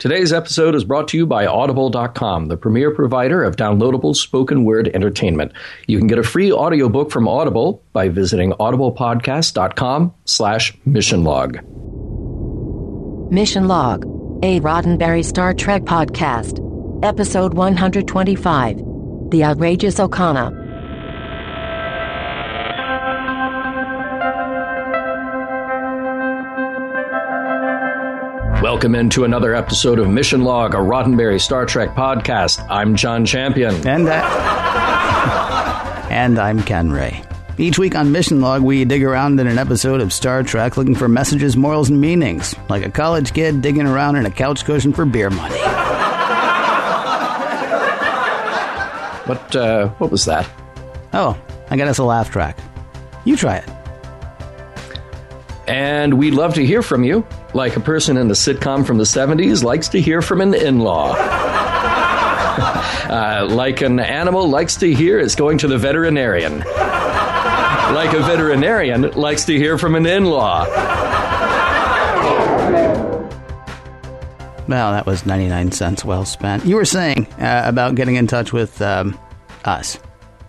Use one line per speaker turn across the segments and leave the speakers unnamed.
Today's episode is brought to you by Audible.com, the premier provider of downloadable spoken word entertainment. You can get a free audiobook from Audible by visiting audiblepodcast.com slash mission log.
Mission Log, a Roddenberry Star Trek podcast. Episode 125 The Outrageous Okona.
Welcome into another episode of Mission Log, a Roddenberry Star Trek podcast. I'm John Champion.
And I, and I'm Ken Ray. Each week on Mission Log, we dig around in an episode of Star Trek looking for messages, morals, and meanings, like a college kid digging around in a couch cushion for beer money.
What uh, what was that?
Oh, I got us a laugh track. You try it.
And we'd love to hear from you, like a person in a sitcom from the 70s likes to hear from an in law. uh, like an animal likes to hear is going to the veterinarian. like a veterinarian likes to hear from an in law.
Well, that was 99 cents well spent. You were saying uh, about getting in touch with um, us.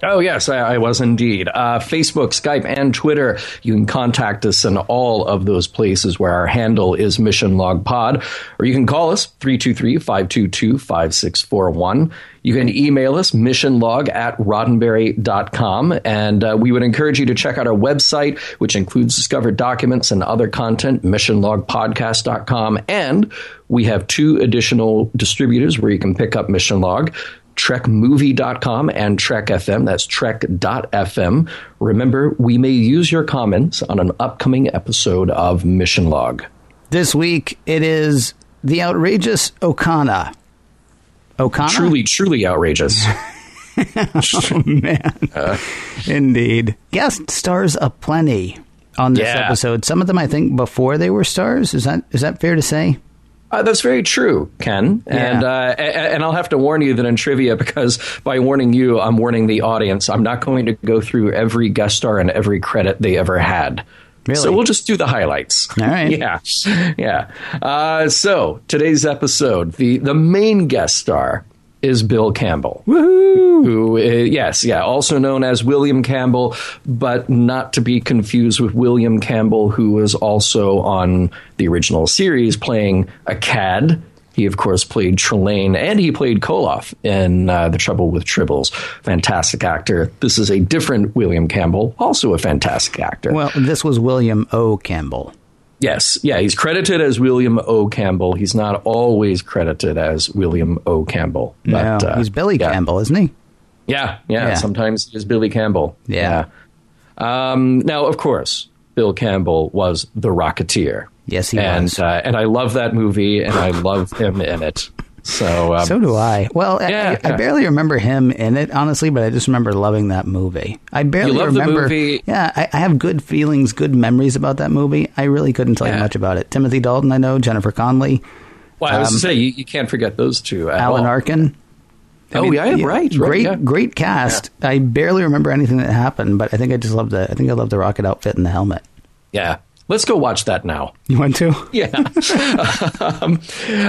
Oh, yes, I, I was indeed. Uh, Facebook, Skype, and Twitter. You can contact us in all of those places where our handle is Mission Log Pod, or you can call us 323 522 5641. You can email us missionlog at roddenberry.com. And uh, we would encourage you to check out our website, which includes discovered documents and other content, missionlogpodcast.com. And we have two additional distributors where you can pick up Mission Log. TrekMovie.com and Trek FM. That's Trek.fm. Remember, we may use your comments on an upcoming episode of Mission Log.
This week, it is the outrageous Okana. Okana?
Truly, truly outrageous.
oh, man. Uh, Indeed. Guest stars aplenty on this
Yeah.
episode. Some of them, I think, before they were stars. Is that is that fair to say?
Uh, that's very true, Ken. And uh, a- a- and I'll have to warn you that in trivia, because by warning you, I'm warning the audience. I'm not going to go through every guest star and every credit they ever had.
Really?
So we'll just do the highlights.
All right.
yeah, yeah. Uh, so today's episode, the the main guest star is Bill Campbell.
Woohoo!
Who, uh, yes, yeah, also known as William Campbell, but not to be confused with William Campbell, who was also on the original series playing a cad. He, of course, played Trelane, and he played Koloth in uh, The Trouble with Tribbles. Fantastic actor. This is a different William Campbell, also a fantastic actor.
Well, this was William O. Campbell.
Yes, yeah, he's credited as William O. Campbell. He's not always credited as William O. Campbell.
no,
uh,
he's Billy
yeah.
Campbell, isn't he?
Yeah, yeah,
Yeah.
Sometimes it's Billy Campbell.
Yeah.
Yeah. Um, now, of course, Bill Campbell was the Rocketeer.
Yes, he
and,
was.
Uh, and I love that movie, and I love him in it. So, um,
So do I. Well, I-
Yeah,
I, I
yeah.
barely remember him in it, honestly, but I just remember loving that movie. I barely
You love the
remember.
movie?
Yeah, I, I have good feelings, good memories about that movie. I really couldn't tell you much about it. Timothy Dalton, I know. Jennifer Connelly,
well, I was to say you, you can't forget those two.
Alan
all.
Arkin. I
Oh, yeah, right, right,
Great,
yeah.
great cast. I barely remember anything that happened, but I think I just love the. I think I love the rocket outfit and the helmet.
Yeah, let's go watch that now.
You want to?
Yeah. um,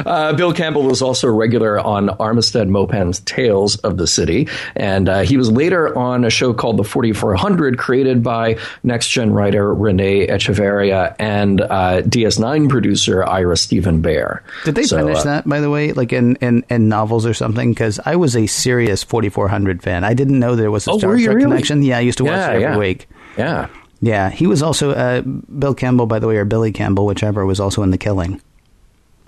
uh, Bill Campbell was also a regular on Armistead Maupin's Tales of the City, and uh, he was later on a show called The 4400, created by Next Gen writer Renee Echevarria and uh, DS9 producer Ira Steven Behr.
Did they
So,
finish
uh,
that, by the way, like in, in, in novels or something? Because I was a serious 4400 fan. I didn't know there was a
Oh,
Star Trek
really?
connection. Yeah, I used to watch
Yeah,
it every
yeah.
week.
Yeah.
Yeah, he was also uh, Bill Campbell, by the way, or Billy Campbell, whichever, was also in The Killing.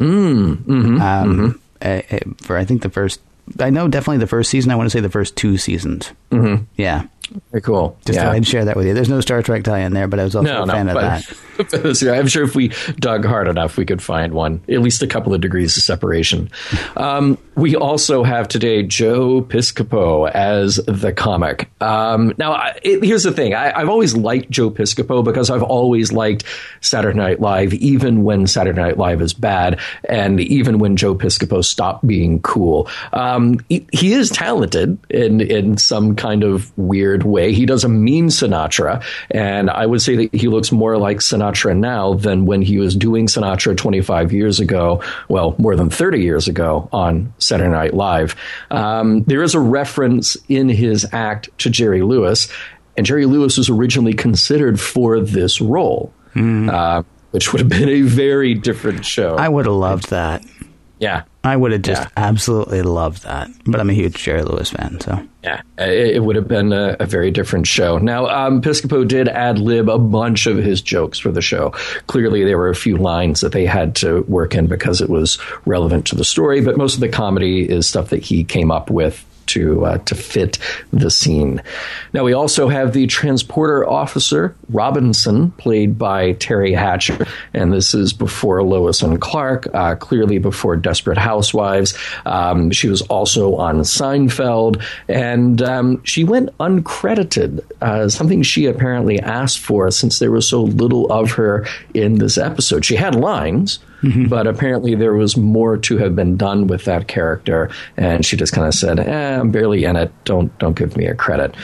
Mm, mm-hmm,
Um, uh, for I think the first, I know definitely the first season. I want to say the first two seasons. Mm-hmm. Yeah,
Very cool.
just
yeah.
thought I'd share that with you. There's no Star Trek tie-in there, but I was also
no,
a
no,
fan of
but,
that.
but I'm sure if we dug hard enough, we could find one, at least a couple of degrees of separation. Um, we also have today Joe Piscopo as the comic. Um, now, I- it, here's the thing: I, I've always liked Joe Piscopo because I've always liked Saturday Night Live, even when Saturday Night Live is bad, and even when Joe Piscopo stopped being cool. Um, he, he is talented in in some kind of weird weird way. He does a mean Sinatra, and I would say that he looks more like Sinatra now than when he was doing Sinatra 25 years ago, well, more than 30 years ago on Saturday Night Live. Um, there is a reference in his act to Jerry Lewis, and Jerry Lewis was originally considered for this role. Mm. Uh, which would have been a very different show.
I would have loved that.
Yeah.
I would have just yeah. absolutely loved that. But I'm a huge Jerry Lewis fan, so.
Yeah, it, it would have been a, a, very different show. Now, um, Piscopo did ad lib a bunch of his jokes for the show. Clearly, there were a few lines that they had to work in because it was relevant to the story, but most of the comedy is stuff that he came up with to uh, to fit the scene. Now we also have the transporter officer Robinson, played by Teri Hatcher, and this is before Lois and Clark, uh, clearly before Desperate Housewives. Um, she was also on Seinfeld, and um, she went uncredited, uh, something she apparently asked for since there was so little of her in this episode. She had lines. Mm-hmm. But apparently, there was more to have been done with that character, and she just kind of said, eh, "I'm barely in it. Don't don't give me a credit."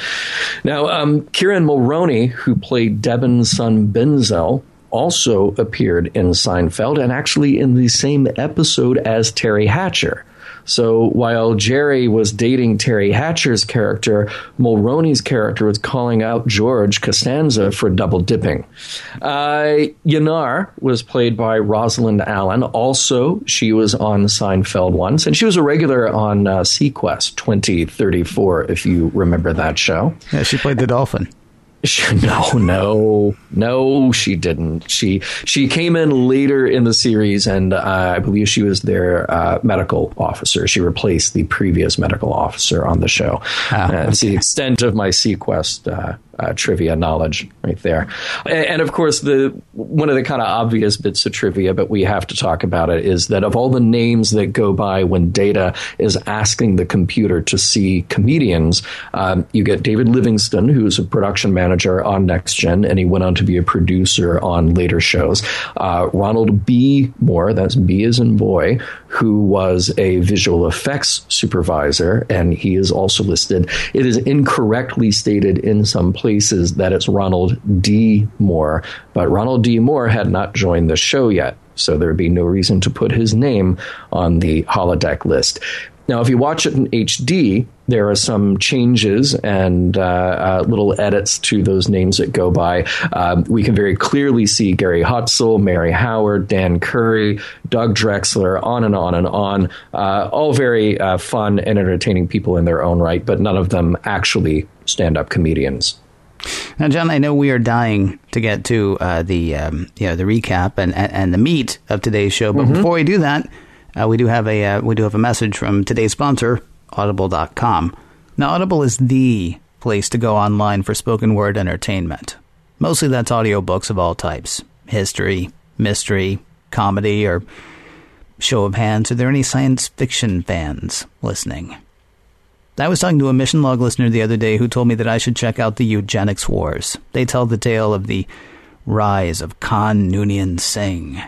Now, um, Kieran Mulroney, who played Devon's son Benzel, also appeared in Seinfeld and actually in the same episode as Teri Hatcher. So while Jerry was dating Teri Hatcher's character, Mulroney's character was calling out George Costanza for double dipping. Uh, Yanar was played by Rosalind Allen. Also, she was on Seinfeld once, and she was a regular on uh, seaQuest 2034, if you remember that show.
Yeah, she played the dolphin.
No, no, no, she didn't. She she came in later in the series, and uh, I believe she was their uh, medical officer. She replaced the previous medical officer on the show. Oh, uh, okay. It's the extent of my seaQuest uh, trivia knowledge right there. And, and, of course, the one of the kind of obvious bits of trivia, but we have to talk about it, is that of all the names that go by when Data is asking the computer to see comedians, um, you get David Livingston, who's a production manager on Next Gen, and he went on to be a producer on later shows. Uh, Ronald B. Moore, that's B as in boy, who was a visual effects supervisor, and he is also listed. It is incorrectly stated in some places that it's Ronald D. Moore, but Ronald D. Moore had not joined the show yet. So there would be no reason to put his name on the holodeck list. Now, if you watch it in HD, there are some changes and uh, uh, little edits to those names that go by. Uh, we can very clearly see Gary Hutzel, Mary Howard, Dan Curry, Doug Drexler, on and on and on. Uh, all very uh, fun and entertaining people in their own right, but none of them actually stand up comedians.
Now, John, I know we are dying to get to uh, the um, you know the recap and, and the meat of today's show, but mm-hmm. before we do that, uh, we do have a uh, we do have a message from today's sponsor, Audible.com. Now, Audible is the place to go online for spoken word entertainment. Mostly that's audiobooks of all types: history, mystery, comedy, or show of hands. Are there any science fiction fans listening? I was talking to a mission log listener the other day who told me that I should check out the Eugenics Wars. They tell the tale of the rise of Khan Noonien Singh,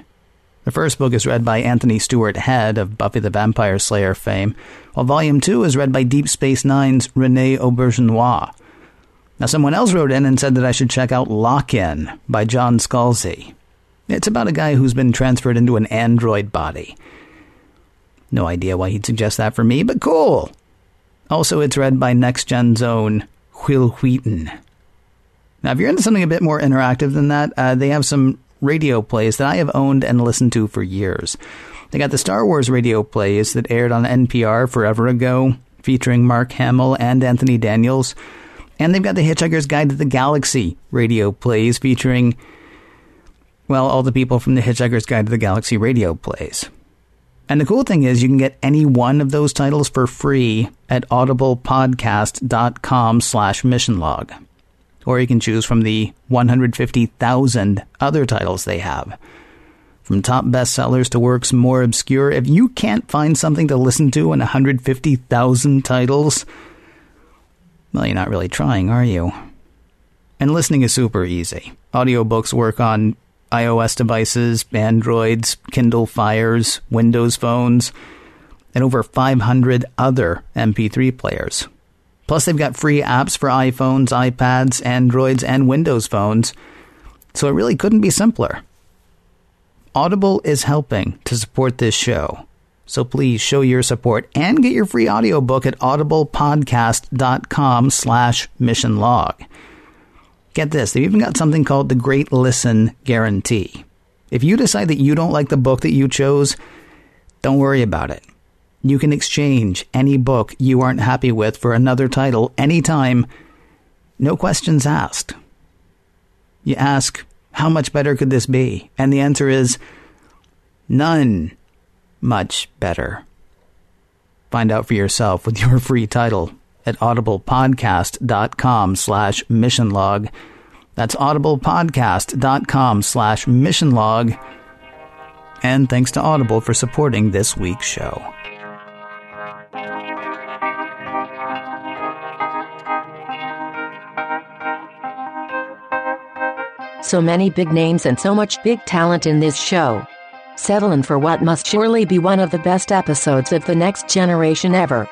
the first book is read by Anthony Stewart Head of Buffy the Vampire Slayer fame, while Volume 2 is read by Deep Space Nine's Rene Auberjonois. Now, someone else wrote in and said that I should check out Lock In by John Scalzi. It's about a guy who's been transferred into an android body. No idea why he'd suggest that for me, but cool. Also, it's read by Next Gen's own Wil Wheaton. Now, if you're into something a bit more interactive than that, uh, they have some radio plays that I have owned and listened to for years. They got the Star Wars radio plays that aired on NPR forever ago, featuring Mark Hamill and Anthony Daniels. And they've got the Hitchhiker's Guide to the Galaxy radio plays featuring, well, all the people from the Hitchhiker's Guide to the Galaxy radio plays. And the cool thing is you can get any one of those titles for free at audiblepodcast.com slash missionlog or you can choose from the 150,000 other titles they have. From top bestsellers to works more obscure, if you can't find something to listen to in 150,000 titles, well, you're not really trying, are you? And listening is super easy. Audiobooks work on iOS devices, Androids, Kindle Fires, Windows phones, and over 500 other MP3 players. Plus, they've got free apps for iPhones, iPads, Androids, and Windows phones. So it really couldn't be simpler. Audible is helping to support this show. So please show your support and get your free audiobook at audiblepodcast.com slash mission log. Get this, they've even got something called the Great Listen Guarantee. If you decide that you don't like the book that you chose, don't worry about it. You can exchange any book you aren't happy with for another title anytime, no questions asked. You ask, how much better could this be? And the answer is none much better. Find out for yourself with your free title at audiblepodcast.com slash mission log. That's audiblepodcast.com slash mission log. And thanks to Audible for supporting this week's show.
So many big names and so much big talent in this show. Settle in for what must surely be one of the best episodes of The Next Generation ever.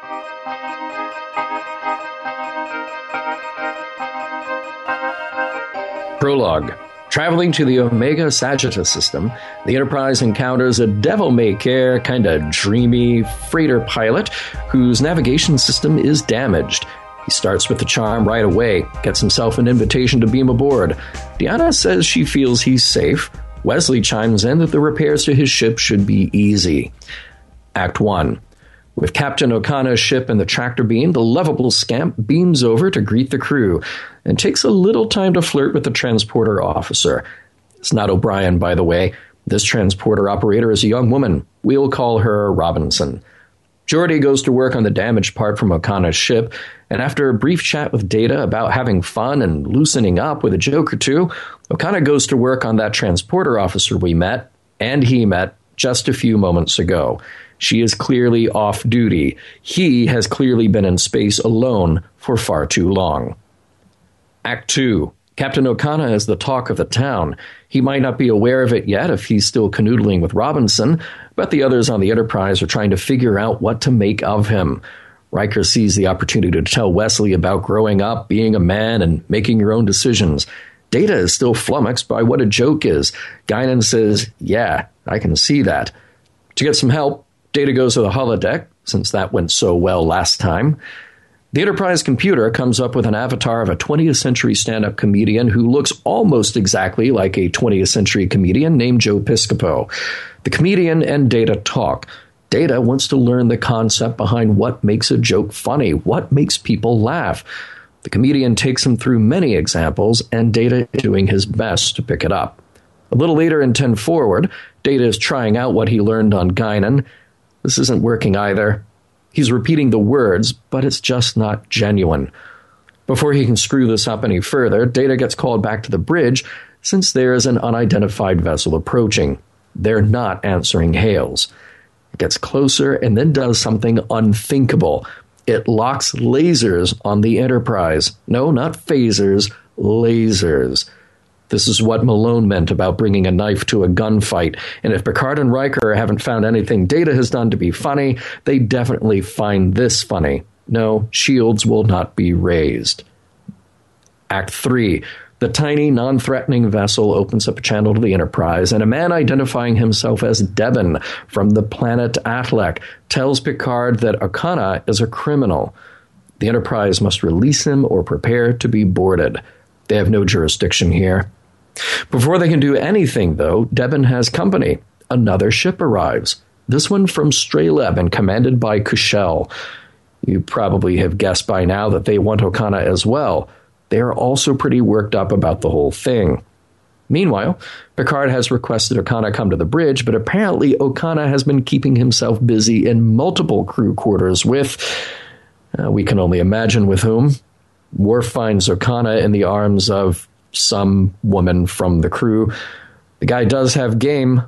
Prologue. Traveling to the Omega Sagittarius system, the Enterprise encounters a devil may care, kind of dreamy freighter pilot whose navigation system is damaged he starts with the charm right away, gets himself an invitation to beam aboard. Deanna says she feels he's safe. Wesley chimes in that the repairs to his ship should be easy. Act 1. With Captain Okona's ship in the tractor beam, the lovable scamp beams over to greet the crew and takes a little time to flirt with the transporter officer. It's not O'Brien, by the way. This transporter operator is a young woman. We'll call her Robinson. Geordi goes to work on the damaged part from Okona's ship, and after a brief chat with Data about having fun and loosening up with a joke or two, Okana goes to work on that transporter officer we met, and he met, just a few moments ago. She is clearly off duty. He has clearly been in space alone for far too long. Act 2 Captain Okana is the talk of the town. He might not be aware of it yet if he's still canoodling with Robinson, but the others on the Enterprise are trying to figure out what to make of him. Riker sees the opportunity to tell Wesley about growing up, being a man, and making your own decisions. Data is still flummoxed by what a joke is. Guinan says, Yeah, I can see that. To get some help, Data goes to the holodeck, since that went so well last time. The Enterprise computer comes up with an avatar of a 20th century stand up comedian who looks almost exactly like a 20th century comedian named Joe Piscopo. The comedian and Data talk. Data wants to learn the concept behind what makes a joke funny, what makes people laugh. The comedian takes him through many examples, and Data is doing his best to pick it up. A little later in 10 Forward, Data is trying out what he learned on Guinan. This isn't working either. He's repeating the words, but it's just not genuine. Before he can screw this up any further, Data gets called back to the bridge since there is an unidentified vessel approaching. They're not answering hails. It gets closer and then does something unthinkable. It locks lasers on the Enterprise. No, not phasers, lasers. This is what Malone meant about bringing a knife to a gunfight. And if Picard and Riker haven't found anything Data has done to be funny, they definitely find this funny. No, shields will not be raised. Act 3. The tiny, non threatening vessel opens up a channel to the Enterprise, and a man identifying himself as Devon from the planet Atlek tells Picard that Okana is a criminal. The Enterprise must release him or prepare to be boarded. They have no jurisdiction here. Before they can do anything, though, Devon has company. Another ship arrives. This one from Straleb and commanded by Kushel. You probably have guessed by now that they want Okana as well. They are also pretty worked up about the whole thing. Meanwhile, Picard has requested Okana come to the bridge, but apparently Okana has been keeping himself busy in multiple crew quarters with, uh, we can only imagine with whom. Worf finds Okana in the arms of some woman from the crew. The guy does have game.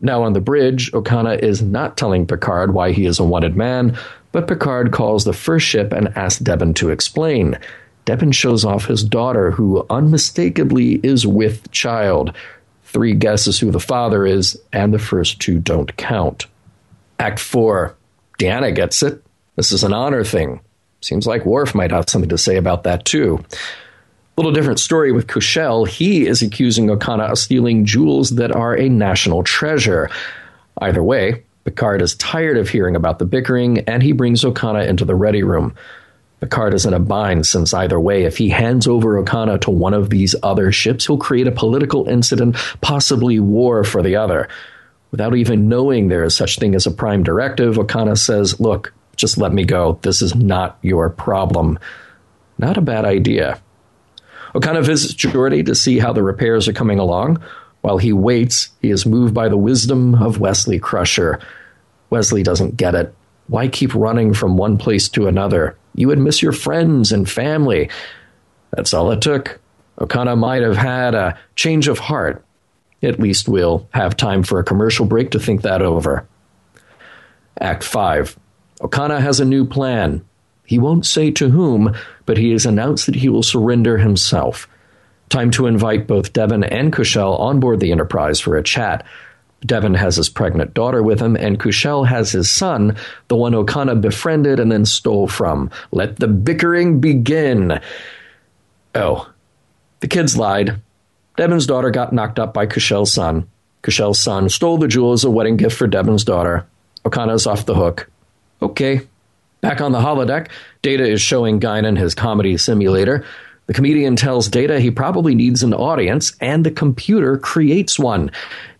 Now on the bridge, Okana is not telling Picard why he is a wanted man, but Picard calls the first ship and asks Devon to explain. Devon shows off his daughter, who unmistakably is with child. Three guesses who the father is, and the first two don't count. Act 4. Deanna gets it. This is an honor thing. Seems like Worf might have something to say about that too. Little different story with Kushel. He is accusing Okana of stealing jewels that are a national treasure. Either way, Picard is tired of hearing about the bickering and he brings Okana into the ready room. Picard is in a bind since either way, if he hands over Okana to one of these other ships, he'll create a political incident, possibly war for the other. Without even knowing there is such thing as a prime directive, Okana says, Look, just let me go. This is not your problem. Not a bad idea. Okona visits Geordi to see how the repairs are coming along. While he waits, he is moved by the wisdom of Wesley Crusher. Wesley doesn't get it. Why keep running from one place to another? You would miss your friends and family. That's all it took. Okona might have had a change of heart. At least we'll have time for a commercial break to think that over. Act 5. Okona has a new plan. He won't say to whom, but he has announced that he will surrender himself. Time to invite both Devon and Kushel on board the Enterprise for a chat. Devon has his pregnant daughter with him, and Kushel has his son, the one Okona befriended and then stole from. Let the bickering begin. Oh, the kids lied. Devon's daughter got knocked up by Kushel's son. Kushel's son stole the jewel as a wedding gift for Devon's daughter. Okona's off the hook. Okay. Back on the holodeck, Data is showing Guinan his comedy simulator. The comedian tells Data he probably needs an audience, and the computer creates one.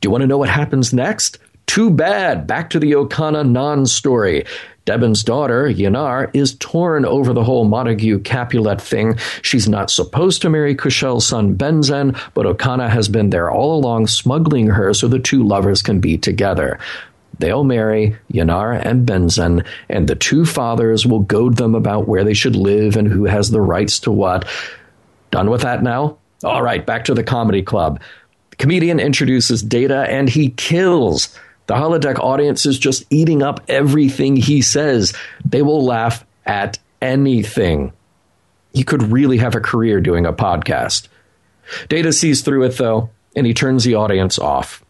Do you want to know what happens next? Too bad. Back to the Okana non story. Devon's daughter, Yanar, is torn over the whole Montague Capulet thing. She's not supposed to marry Kushel's son Benzen, but Okana has been there all along smuggling her so the two lovers can be together. They'll marry Yanar and Benzen, and the two fathers will goad them about where they should live and who has the rights to what. Done with that now? All right, back to the comedy club. The comedian introduces Data and he kills. The holodeck audience is just eating up everything he says. They will laugh at anything. He could really have a career doing a podcast. Data sees through it, though, and he turns the audience off.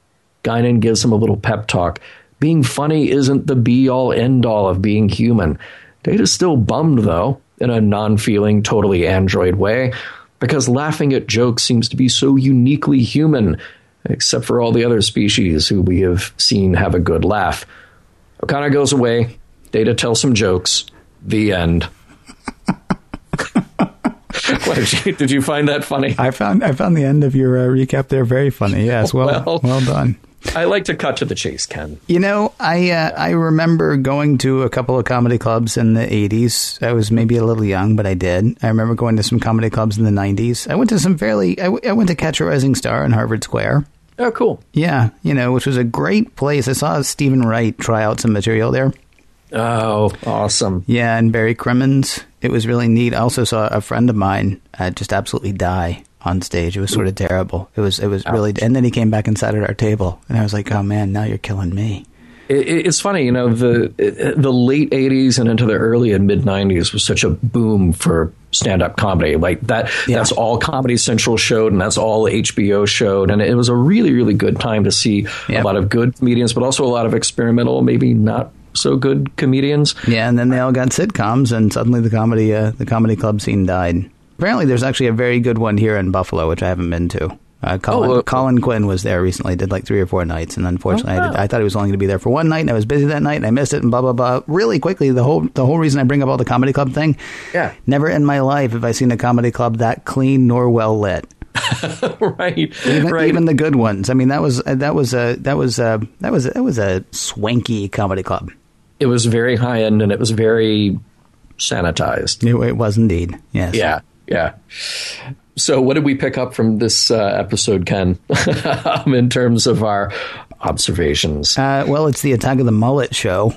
Guinan gives him a little pep talk. Being funny isn't the be all end all of being human. Data's still bummed, though, in a non feeling, totally android way, because laughing at jokes seems to be so uniquely human, except for all the other species who we have seen have a good laugh. Okona goes away. Data tells some jokes. The end. did, you, did you find that funny?
I found I found the end of your uh, recap there very funny. Yes, well, well, well done.
I like to cut to the chase, Ken.
You know, I uh, I remember going to a couple of comedy clubs in the '80s. I was maybe a little young, but I did. I remember going to some comedy clubs in the '90s. I went to some fairly. I, w- I went to Catch a Rising Star in Harvard Square.
Oh, cool.
Yeah, you know, which was a great place. I saw Steven Wright try out some material there.
Oh, awesome.
Yeah, and Barry Crimmins. It was really neat. I also saw a friend of mine uh, just absolutely die on stage. It was sort of terrible. It was it was really. And then he came back and sat at our table, and I was like, "Oh man, now you're killing me."
it's funny, you know, the the late '80s and into the early and mid '90s was such a boom for stand-up comedy. Like that, yeah. that's all Comedy Central showed, and that's all HBO showed, and it was a really, really good time to see yep. a lot of good comedians, but also a lot of experimental, maybe not so good comedians.
Yeah, and then they all got sitcoms, and suddenly the comedy uh, the comedy club scene died. Apparently, there's actually a very good one here in Buffalo, which I haven't been to. Uh, Colin, oh, Colin Quinn was there recently. Did like three or four nights, and unfortunately, oh, wow. I, did, I thought he was only going to be there for one night, and I was busy that night, and I missed it, and blah blah blah. Really quickly, the whole the whole reason I bring up all the comedy club thing.
Yeah.
Never in my life have I seen a comedy club that clean nor well lit.
right,
even,
right.
Even the good ones. I mean, that was that was a that was a that was that was a swanky comedy club.
It was very high end, and it was very sanitized.
It, it was indeed. Yes.
Yeah. Yeah. So, what did we pick up from this uh, episode, Ken, um, in terms of our observations?
Uh, well, it's the Attack of the Mullet show.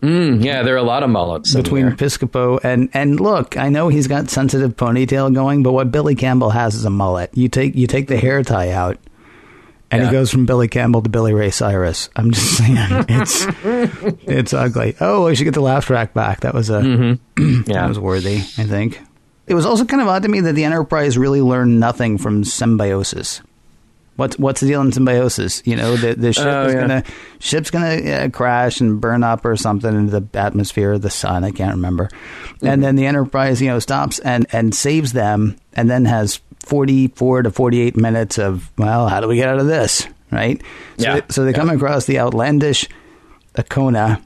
Mm, yeah, there are a lot of mullets
between Piscopo and and look. I know he's got sensitive ponytail going, but what Billy Campbell has is a mullet. You take you take the hair tie out, and yeah. he goes from Billy Campbell to Billy Ray Cyrus. I'm just saying, it's it's ugly. Oh, I should get the laugh track back. That was a mm-hmm. yeah, that was worthy. I think. It was also kind of odd to me that the Enterprise really learned nothing from symbiosis. What's what's the deal in symbiosis? You know, the the ship
Oh,
is
yeah.
gonna ship's gonna uh, crash and burn up or something into the atmosphere of the sun. I can't remember.
Mm-hmm.
And then the Enterprise, you know, stops and and saves them, and then has forty four to forty eight minutes of well, how do we get out of this? Right. So
Yeah.
they, so they come across the outlandish Akona.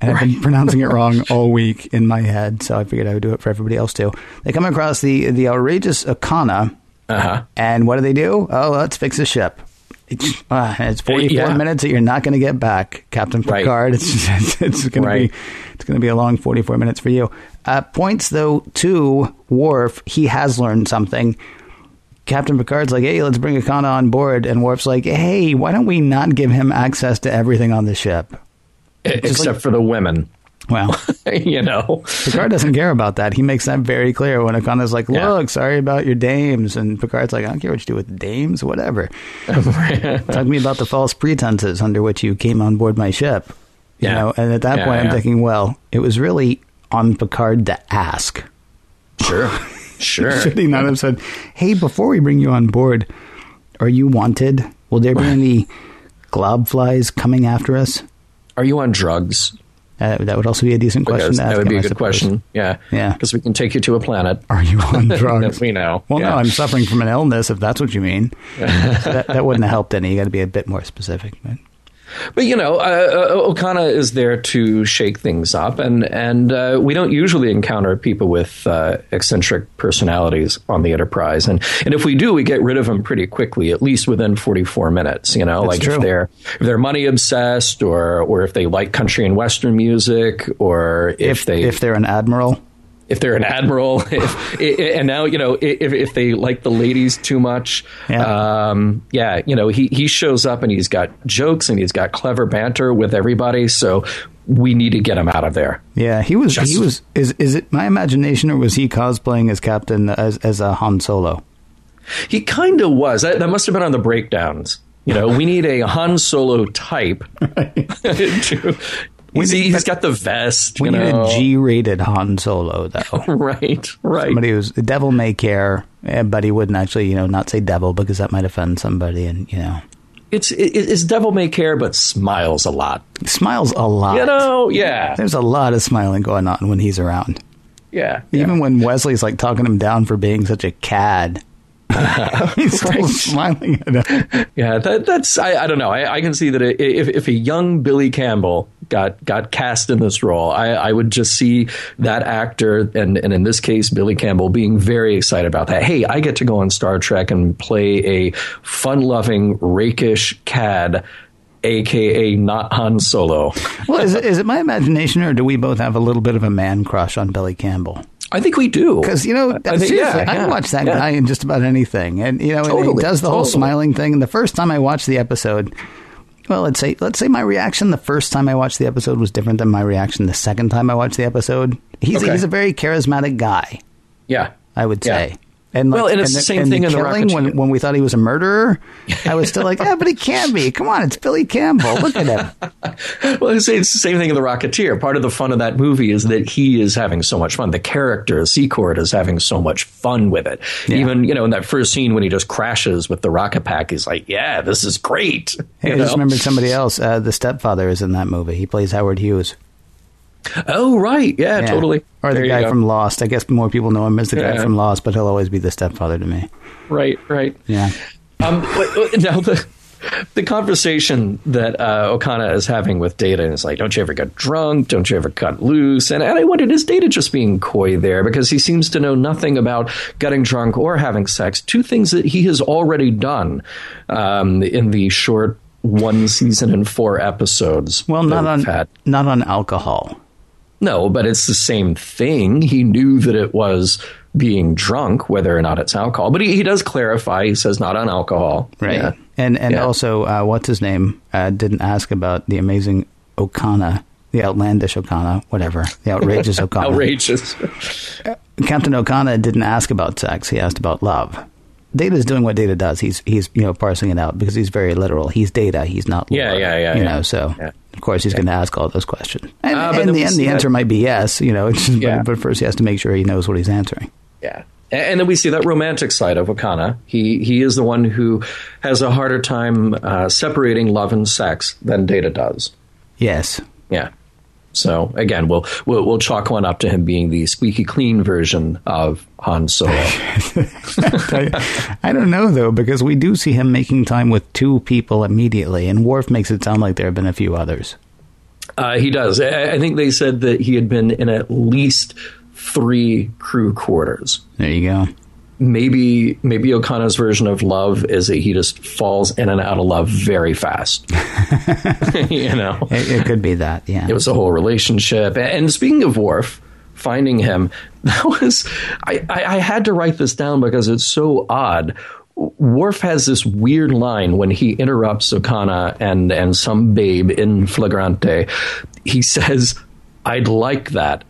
And I've been pronouncing it wrong all week in my head, so I figured I would do it for everybody else too. They come across the the outrageous Akana,
Uh huh.
and what do they do? Oh, let's fix the ship. It's, uh, it's 44
Yeah.
minutes that you're not going to get back, Captain
Right.
Picard. It's it's, it's going
Right.
to be it's going to be a long 44 minutes for you. Uh, points though to Worf, he has learned something. Captain Picard's like, "Hey, let's bring Akana on board," and Worf's like, "Hey, why don't we not give him access to everything on the ship?"
Except
like-
for the women,
Well,
you know.
Picard doesn't care about that. He makes that very clear when Akana's like,
Yeah.
"Look, sorry about your dames," and Picard's like, "I don't care what you do with dames, whatever." Talk to me about the false pretenses under which you came on board my ship. You
Yeah.
know, and at that
Yeah,
point, I'm thinking, well, it was really on Picard to ask.
Sure. Sure.
Should he not have said, "Hey, before we bring you on board, are you wanted? Will there be any glob flies coming after us?"
Are you on drugs?
Uh, that would also be a decent question
Because
to ask.
that would be
him,
a good question. Yeah.
Yeah.
Because we can take you to a planet.
Are you on drugs?
we know.
Well,
Yeah.
no, I'm suffering from an illness. If that's what you mean, So that, that wouldn't have helped any. You got to be a bit more specific. But.
But you know, uh, uh, Okana is there to shake things up, and and uh, we don't usually encounter people with uh, eccentric personalities on the Enterprise, and and if we do, we get rid of them pretty quickly, at least within forty four minutes. You know,
That's
like
true.
if they're if they're money obsessed, or or if they like country and western music, or if,
If
they
if they're an admiral,
if they're an admiral, if, and now you know if, if they like the ladies too much,
Yeah.
um, yeah, you know he he shows up and he's got jokes and he's got clever banter with everybody, so we need to get him out of there.
yeah, he was.
Just-
he was. Is is it my imagination or was he cosplaying as Captain as as a Han Solo?
He kind of was. That, that must have been on the breakdowns. You know, we need a Han Solo type. to, See, he's got the vest.
We
you
need
know.
a G-rated Han Solo though.
Right, right.
Somebody who's devil may care, eh, but he wouldn't actually, you know, not say devil because that might offend somebody, and you know,
It's it, it's devil may care, but smiles a lot.
he smiles a lot.
You know, yeah,
There's a lot of smiling going on when he's around.
yeah.
Even when Wesley's like talking him down for being such a cad, he's still
Right.
smiling at him.
Yeah, that, that's I, I don't know. I, I can see that if if a young Billy Campbell got got cast in this role, I, I would just see that actor and and in this case Billy Campbell being very excited about that. Hey, I get to go on Star Trek and play a fun-loving, rakish cad, aka not Han Solo.
Well, is it, is it my imagination, or do we both have a little bit of a man crush on Billy Campbell?
I think we do
Because you know,
I think-
seriously,
yeah,
I
yeah,
watch that
yeah.
guy in just about anything, and you know, and he does the whole smiling thing. And the first time I watched the episode, well, let's say let's say my reaction the first time I watched the episode was different than my reaction the second time I watched the episode. He's
Okay.
he's a very charismatic guy,
Yeah,
I would
Yeah.
say. And
Well, and it's the same thing in The
killing when when we thought he was a murderer. I was still like, yeah, but he can't be. Come on, it's Billy Campbell. Look at him.
Well, it's, it's the same thing in The Rocketeer. Part of the fun of that movie is that he is having so much fun. The character, Secord, is having so much fun with it.
Yeah.
Even, you know, in that first scene when he just crashes with the rocket pack, he's like, yeah, this is great.
Hey,
You
I just remembered somebody else. Uh, the stepfather is in that movie. He plays Howard Hughes.
Oh, right. Yeah,
Yeah.
totally.
Or the
There you
guy from Lost. I guess more people know him as the guy from Lost, but he'll always be the stepfather to me.
Right, right.
Yeah.
Um, now the the conversation that uh, Okana is having with Data is like, "Don't you ever get drunk? Don't you ever cut loose?" And, and I wondered, is Data just being coy there because he seems to know nothing about getting drunk or having sex? Two things that he has already done um, in the short one season and four episodes.
Well, not on
had.
not on alcohol.
No, but it's the same thing. He knew that it was being drunk, whether or not it's alcohol. But he, he does clarify. He says not on alcohol.
Right.
Yeah.
And and
Yeah.
also, uh, what's his name? Uh, didn't ask about the amazing Okana, the outlandish Okana, whatever, the outrageous Okana.
Outrageous.
Captain Okana didn't ask about sex. He asked about love. Data's doing what Data does. He's he's you know parsing it out because he's very literal. He's Data. He's not.
Yeah,
lore,
yeah, yeah,
You
yeah.
know, so
Yeah.
of course he's going to ask all those questions. And
but
in the end, the
that-
answer might be yes. You know, it's just,
Yeah.
but, but first he has to make sure he knows what he's answering.
Yeah. And then we see that romantic side of Okona. He he is the one who has a harder time uh, separating love and sex than Data does.
Yes.
Yeah. So again, we'll, we'll we'll chalk one up to him being the squeaky clean version of Han Solo.
I, I, don't know though, because we do see him making time with two people immediately, and Worf makes it sound like there have been a few others.
Uh, he does. I, I think they said that he had been in at least three crew quarters.
There you go
maybe maybe Okona's version of love is that he just falls in and out of love very fast. you know,
it, it, could be that. Yeah,
it was a whole relationship. And speaking of Worf, finding him that was I, I, I had to write this down because it's so odd. Worf has this weird line when he interrupts Okona and and some babe in flagrante. He says, "I'd like that,"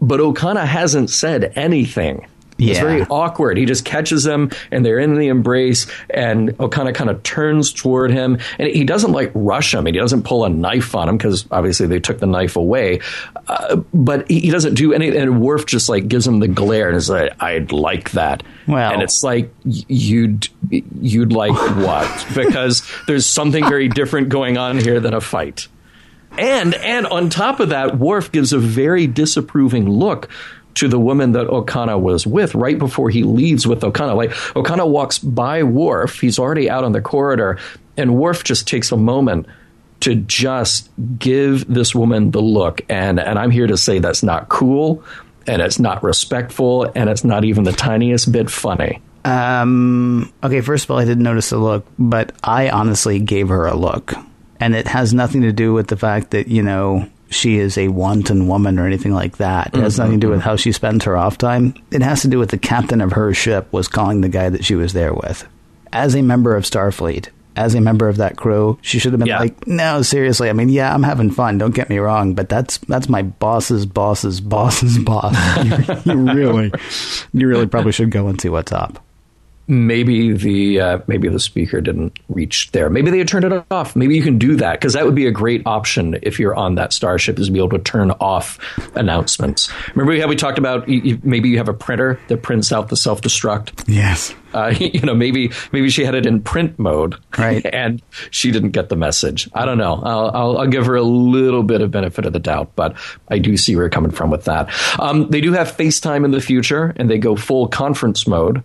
but Okona hasn't said anything. Yeah. It's very awkward. He just catches them and they're in the embrace and Okona kind of turns toward him and he doesn't like rush him. He doesn't pull a knife on him because obviously they took the knife away. Uh, but he, doesn't do anything. And Worf just like gives him the glare and is like, I'd like that. Well, and it's like, you'd, you'd like what? because there's something very different going on here than a fight. And and on top of that, Worf gives a very disapproving look to the woman that Okana was with right before he leaves with Okana. Like Okana walks by Worf, he's already out on the corridor, and Worf just takes a moment to just give this woman the look. And and I'm here to say that's not cool, and it's not respectful, and it's not even the tiniest bit funny.
Um, okay, first of all, I didn't notice the look, but I honestly gave her a look. And it has nothing to do with the fact that, you know, she is a wanton woman or anything like that. It has mm-hmm. nothing to do with how she spends her off time. It has to do with the captain of her ship was calling the guy that she was there with. As a member of Starfleet, as a member of that crew, she should have been yeah. like, "No, seriously. I mean, yeah, I'm having fun. Don't get me wrong, but that's that's my boss's boss's boss's boss. you, you really, you really probably should go and see what's up."
Maybe the uh, maybe the speaker didn't reach there. Maybe they had turned it off. Maybe you can do that because that would be a great option if you're on that starship is to be able to turn off announcements. Remember how we talked about you, maybe you have a printer that prints out the self destruct.
Yes.
Uh, you know, maybe maybe she had it in print mode,
right?
And she didn't get the message. I don't know. I'll, I'll, I'll, give her a little bit of benefit of the doubt, but I do see where you're coming from with that. Um, they do have FaceTime in the future, and they go full conference mode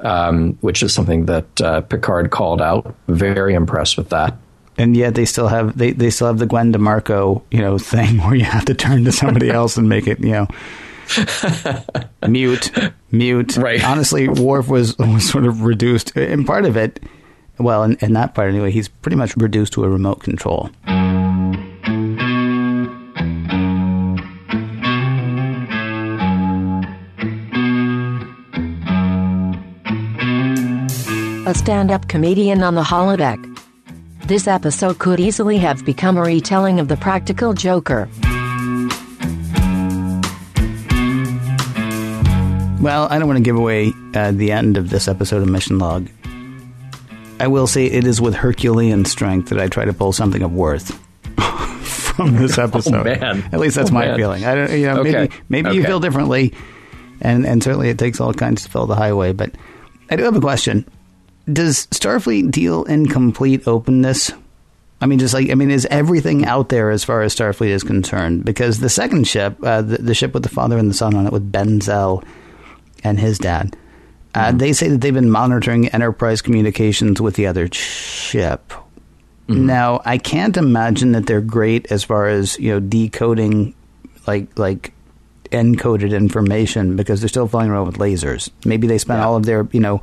um, which is something that uh, Picard called out. Very impressed with that.
And yet they still have they, they still have the Gwen DeMarco you know thing where you have to turn to somebody else and make it you know mute mute.
Right.
Honestly, Worf was was sort of reduced, and part of it, well, in, in that part anyway, he's pretty much reduced to a remote control.
A stand up comedian on the holodeck. This episode could easily have become a retelling of The Practical Joker.
Well, I don't want to give away uh, the end of this episode of Mission Log. I will say it is with Herculean strength that I try to pull something of worth from this oh, episode.
oh, man.
At least that's
oh,
my
man.
feeling. I don't, you know, okay. maybe maybe okay. you feel differently, and and certainly it takes all kinds to fill the highway. But I do have a question does Starfleet deal in complete openness? I mean, just like I mean, is everything out there as far as Starfleet is concerned? Because the second ship, uh, the, the, ship with the father and the son on it, with Benzel and his dad, uh, mm-hmm. they say that they've been monitoring Enterprise communications with the other ship. Mm-hmm. Now, I can't imagine that they're great as far as you know decoding, like like encoded information because they're still flying around with lasers. Maybe they spent yeah. all of their you know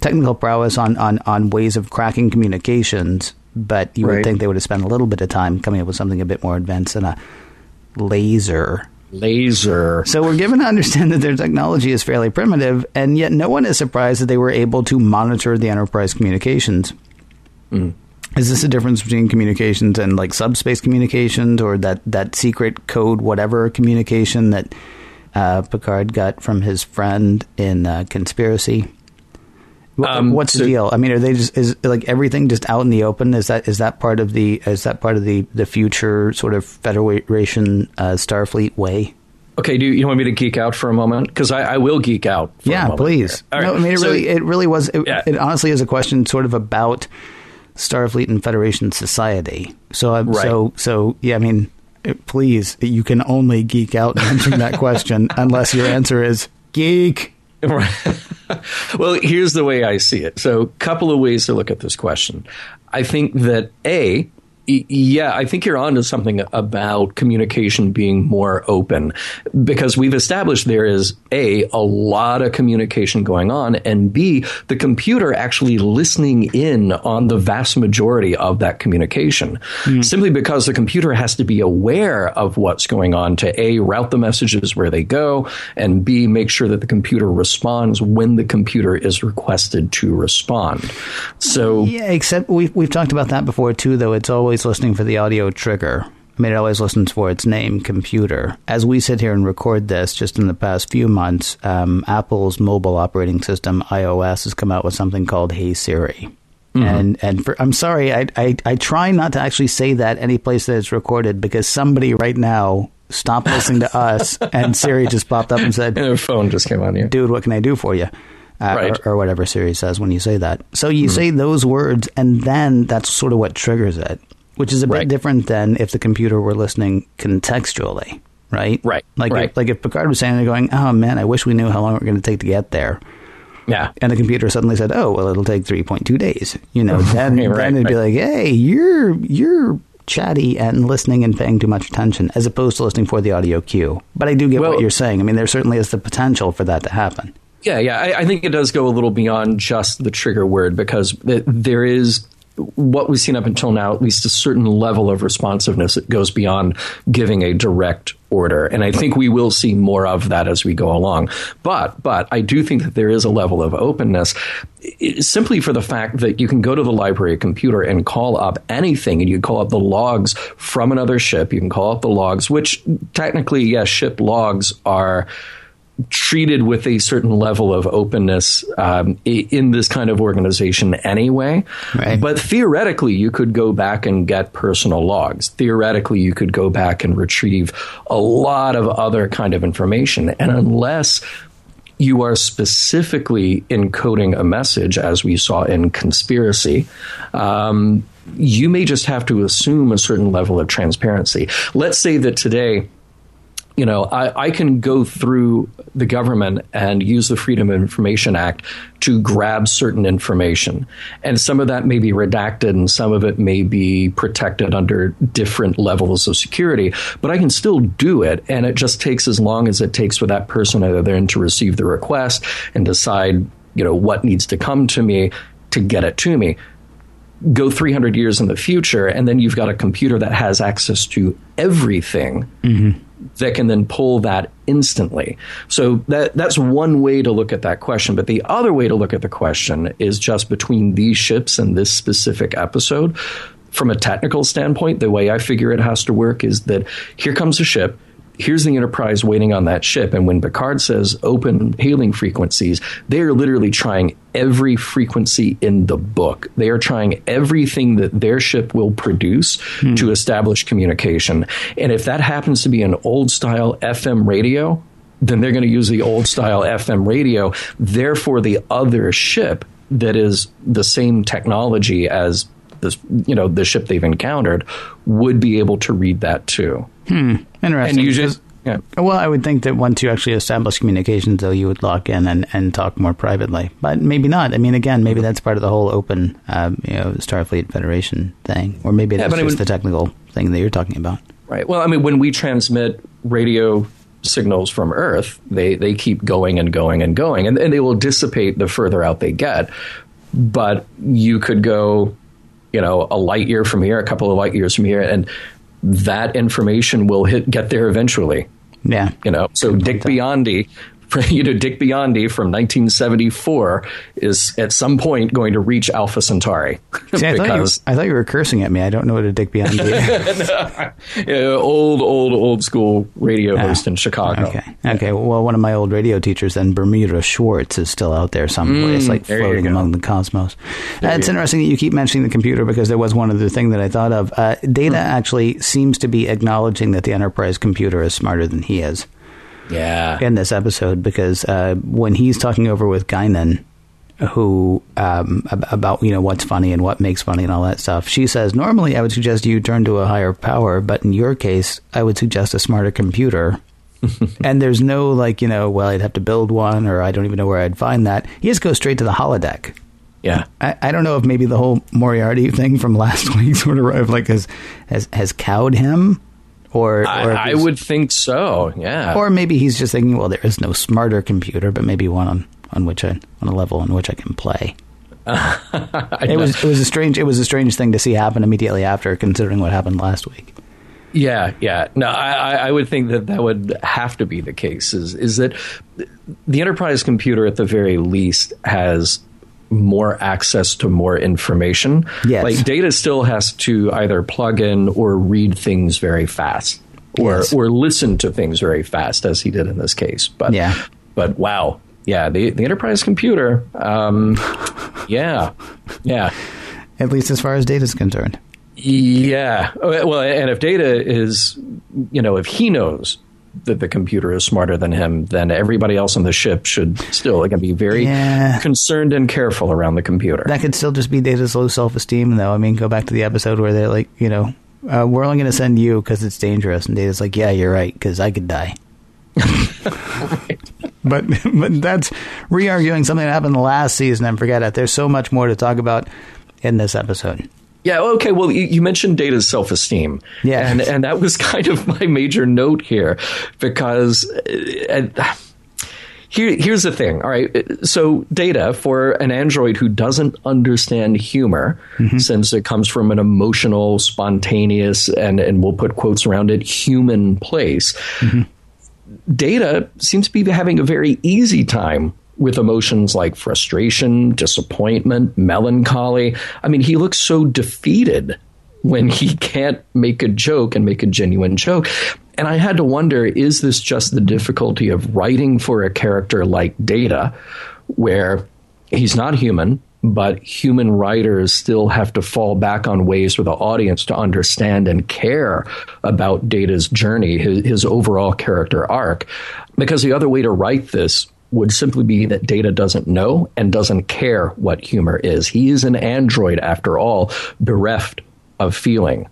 technical prowess on, on, on ways of cracking communications, but you right. would think they would have spent a little bit of time coming up with something a bit more advanced than a laser.
Laser.
So we're given to understand that their technology is fairly primitive, and yet no one is surprised that they were able to monitor the Enterprise communications. Mm. Is this a difference between communications and like subspace communications, or that, that secret code whatever communication that uh, Picard got from his friend in uh, Conspiracy? Um, What's so, the deal? I mean, are they just is like everything just out in the open? Is that is that part of the is that part of the the future sort of Federation uh, Starfleet way?
Okay, do you, you want me to geek out for a moment? Because I, I will geek out.
yeah, please.
Right.
No, I mean, it
so,
really, it really was. It,
Yeah.
it honestly is a question sort of about Starfleet and Federation society. So, I'm
Right.
so, so, yeah. I mean, please, you can only geek out answering that question unless your answer is geek.
Well, here's the way I see it. So, a couple of ways to look at this question. I think that a yeah, I think you're onto something about communication being more open because we've established there is A, a lot of communication going on, and B, the computer actually listening in on the vast majority of that communication. Hmm. Simply because the computer has to be aware of what's going on to A, route the messages where they go, and B, make sure that the computer responds when the computer is requested to respond. So,
Yeah, except we've we've talked about that before too. Though it's always listening for the audio trigger. I mean, it always listens for its name, computer. As we sit here and record this, just in the past few months, um, Apple's mobile operating system iOS has come out with something called Hey Siri. And and for, I'm sorry, I, I I try not to actually say that any place that it's recorded because somebody right now stopped listening to us and Siri just popped up and said,
and a phone just came on you.
dude, what can I do for you? Uh,
Right.
or, or whatever Siri says when you say that. So you say those words, and then that's sort of what triggers it, which is a bit
Right.
different than if the computer were listening contextually, right?
Right,
Like
right.
If, like if Picard was saying, going, "Oh man, I wish we knew how long it we're going to take to get there,"
Yeah.
and the computer suddenly said, "Oh, well, it'll take three point two days." You know, then,
Right,
then it'd be like, "Hey, you're you're." Chatty and listening and paying too much attention, as opposed to listening for the audio cue. But I do get
Well-
what you're saying. I mean, there certainly is the potential for that to happen.
Yeah, yeah. I, I think it does go a little beyond just the trigger word because th- there is what we've seen up until now, at least a certain level of responsiveness that goes beyond giving a direct order. And I think we will see more of that as we go along. But, but I do think that there is a level of openness simply for the fact that you can go to the library computer and call up anything and you call up the logs from another ship. You can call up the logs, which technically, yes, ship logs are treated with a certain level of openness um, in this kind of organization anyway.
Right.
But theoretically, you could go back and get personal logs. Theoretically, you could go back and retrieve a lot of other kind of information. And unless you are specifically encoding a message, as we saw in conspiracy, um, you may just have to assume a certain level of transparency. Let's say that today, you know, I, I can go through the government and use the Freedom of Information Act to grab certain information. And some of that may be redacted and some of it may be protected under different levels of security, but I can still do it. And it just takes as long as it takes for that person either then to receive the request and decide, you know, what needs to come to me to get it to me go 300 years in the future, and then you've got a computer that has access to everything mm-hmm. That can then pull that instantly. So that that's one way to look at that question. But the other way to look at the question is just between these ships and this specific episode. From a technical standpoint, the way I figure it has to work is that here comes a ship. Here's the Enterprise waiting on that ship. And when Picard says open hailing frequencies, they are literally trying every frequency in the book. They are trying everything that their ship will produce hmm. to establish communication. And if that happens to be an old style FM radio, then they're going to use the old style FM radio. Therefore, the other ship that is the same technology as this, you know, the ship they've encountered would be able to read that too.
Interesting.
And you just, yeah.
Well, I would think that once you actually establish communications, though, you would lock in and, and talk more privately. But maybe not. I mean, again, maybe that's part of the whole open, um, you know, Starfleet Federation thing, or maybe
Yeah,
that's
I
just the technical thing that you're talking about.
Right. Well, I mean, when we transmit radio signals from Earth, they, they keep going and going and going, and, and they will dissipate the further out they get. But you could go, you know, a light year from here, a couple of light years from here, and that information will hit get there eventually.
Yeah.
You know, so Dick Biondi, you know, Dick Biondi from 1974 is at some point going to reach Alpha Centauri
See, I, thought you,
because
I thought you were cursing at me. I don't know what a dick beyond is.
old, old, old school radio host in Chicago.
Ah, Okay. Okay. Well, one of my old radio teachers, then Bermuda Schwartz, is still out there someplace, like
Mm, there
floating among the cosmos. Uh, it's interesting that you keep mentioning the computer because there was one other thing that I thought of. Uh, Data
Hmm.
actually seems to be acknowledging that the Enterprise computer is smarter than he is.
Yeah.
in this episode because uh, when he's talking over with Guinan, who um, about you know what's funny and what makes funny and all that stuff, she says normally I would suggest you turn to a higher power, but in your case, I would suggest a smarter computer. and there's no like you know well I'd have to build one or I don't even know where I'd find that. He just goes straight to the holodeck.
Yeah.
I, I don't know if maybe the whole Moriarty thing from last week sort of like has has, has cowed him, or, or
I, I would think so. Yeah.
or maybe he's just thinking, well, there is no smarter computer, but maybe one on, on which I on a level on which I can play. it was it was a strange it was a strange thing to see happen immediately after, considering what happened last week.
Yeah, yeah. No, I, I I would think that that would have to be the case. Is is that the enterprise computer at the very least has more access to more information.
Yes.
Like data still has to either plug in or read things very fast. Or,
Yes.
or listen to things very fast, as he did in this case. But
Yeah.
but wow, yeah, the the enterprise computer, um, yeah, yeah.
At least as far as data is concerned.
Yeah. Uh, Well, and if Data is, you know, if he knows that the computer is smarter than him, then everybody else on the ship should still again be very
Yeah.
concerned and careful around the computer.
That could still just be Data's low self esteem, though. I mean, go back to the episode where they're like, you know, uh, we're only going to send you because it's dangerous, and Data's like, yeah, you're right, because I could die. but but that's re-arguing something that happened last season and forget it. There's so much more to talk about in this episode.
Yeah. Okay. Well, you, you mentioned Data's self-esteem.
Yeah.
And and that was kind of my major note here because. uh, and, here, here's the thing. All right. So, data for an android who doesn't understand humor, since it comes from an emotional, spontaneous, and, and we'll put quotes around it, human place, data seems to be having a very easy time with emotions like frustration, disappointment, melancholy. I mean, he looks so defeated when he can't make a joke and make a genuine joke. And I had to wonder is this just the difficulty of writing for a character like Data, where he's not human, but human writers still have to fall back on ways for the audience to understand and care about Data's journey, his, his overall character arc. Because the other way to write this would simply be that Data doesn't know and doesn't care what humor is. He is an android, after all, bereft of feeling.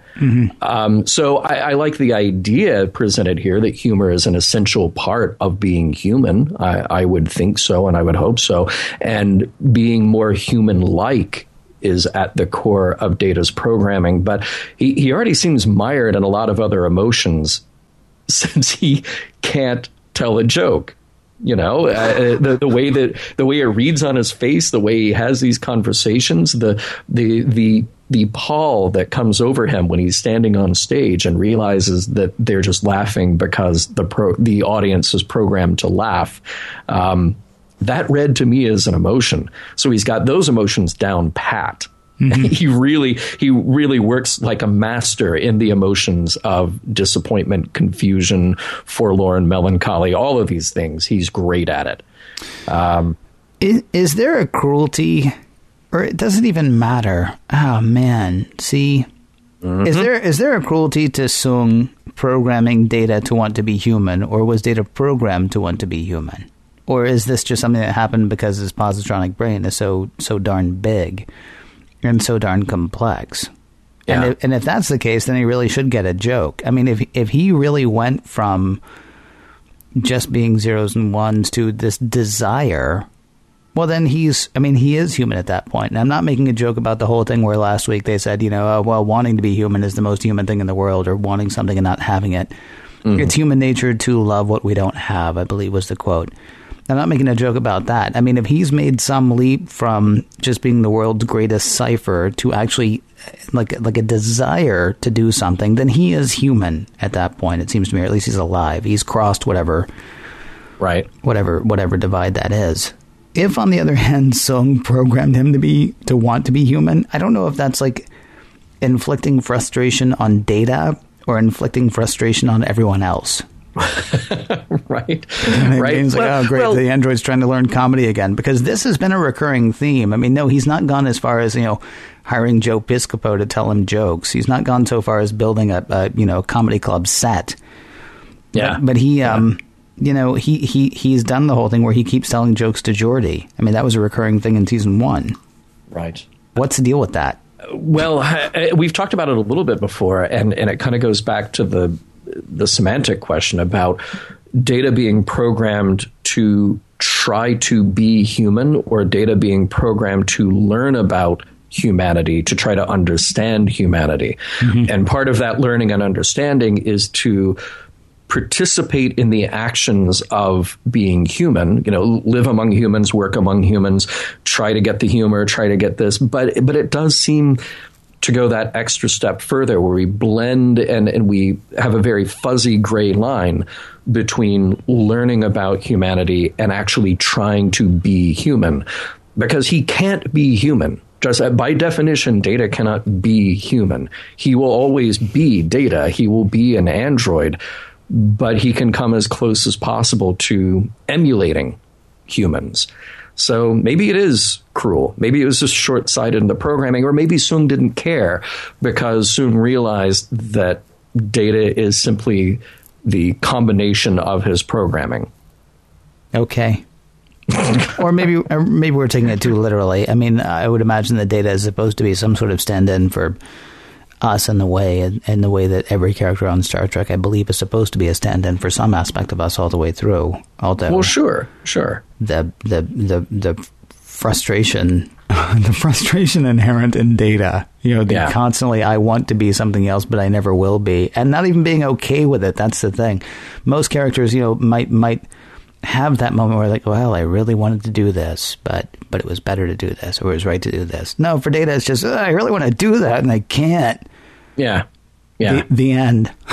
Um, so I, I like the idea presented here that humor is an essential part of being human. I, I would think so, and I would hope so. And being more human-like is at the core of Data's programming. But he, he already seems mired in a lot of other emotions since he can't tell a joke. You know, uh, the the way that the way it reads on his face, the way he has these conversations, the the the the pall that comes over him when he's standing on stage and realizes that they're just laughing because the pro, the audience is programmed to laugh. Um, that read to me as an emotion. So he's got those emotions down pat. Mm-hmm. he really he really works like a master in the emotions of disappointment, confusion, forlorn, melancholy, all of these things. He's great at it.
Um, is, is there a cruelty, or it doesn't even matter? Oh man, see, mm-hmm. is there is there a cruelty to Soong programming Data to want to be human, or was Data programmed to want to be human, or is this just something that happened because his positronic brain is so so darn big and so darn complex?
Yeah.
And if, and if that's the case, then he really should get a joke. I mean, if if he really went from just being zeros and ones to this desire, well, then he's, I mean, he is human at that point. And I'm not making a joke about the whole thing where last week they said, you know, oh, well, wanting to be human is the most human thing in the world, or wanting something and not having it. Mm-hmm. It's human nature to love what we don't have, I believe was the quote. I'm not making a joke about that. I mean, if he's made some leap from just being the world's greatest cipher to actually like like a desire to do something, then he is human at that point. It seems to me, or at least he's alive. He's crossed whatever
Right.
whatever whatever divide that is. If on the other hand Soong programmed him to be to want to be human, I don't know if that's like inflicting frustration on data or inflicting frustration on everyone else.
Right.
And
right.
Like,
Well-
oh great,
well,
the android's trying to learn comedy again because this has been a recurring theme. I mean, no, he's not gone as far as you know hiring Joe Piscopo to tell him jokes. He's not gone so far as building a, a you know comedy club set.
yeah.
But, but he um you know, he, he he's done the whole thing where he keeps telling jokes to Geordi. I mean, that was a recurring thing in season one.
Right.
What's the deal with that?
Well, we've talked about it a little bit before, and, and it kind of goes back to the the semantic question about data being programmed to try to be human or data being programmed to learn about humanity, to try to understand humanity. Mm-hmm. And part of that learning and understanding is to participate in the actions of being human you know live among humans work among humans try to get the humor try to get this but but it does seem to go that extra step further where we blend and, and we have a very fuzzy gray line between learning about humanity and actually trying to be human because he can't be human just uh, by definition, data cannot be human. He will always be data. He will be an android, but he can come as close as possible to emulating humans. So maybe it is cruel. Maybe it was just short sighted in the programming, or maybe Soong didn't care because Soong realized that data is simply the combination of his programming.
Okay. or maybe or maybe we're taking it too literally. I mean, I would imagine the data is supposed to be some sort of stand-in for us in the way in the way that every character on Star Trek, I believe, is supposed to be a stand-in for some aspect of us all the way through. Although,
well, sure, sure.
The the the the frustration, the frustration inherent in data. You know, the yeah. constantly I want to be something else, but I never will be, and not even being okay with it. That's the thing. Most characters, you know, might might have that moment where like, well, I really wanted to do this, but but it was better to do this, or it was right to do this. No, for data, it's just I really want to do that, and I can't.
Yeah, yeah.
The, the end.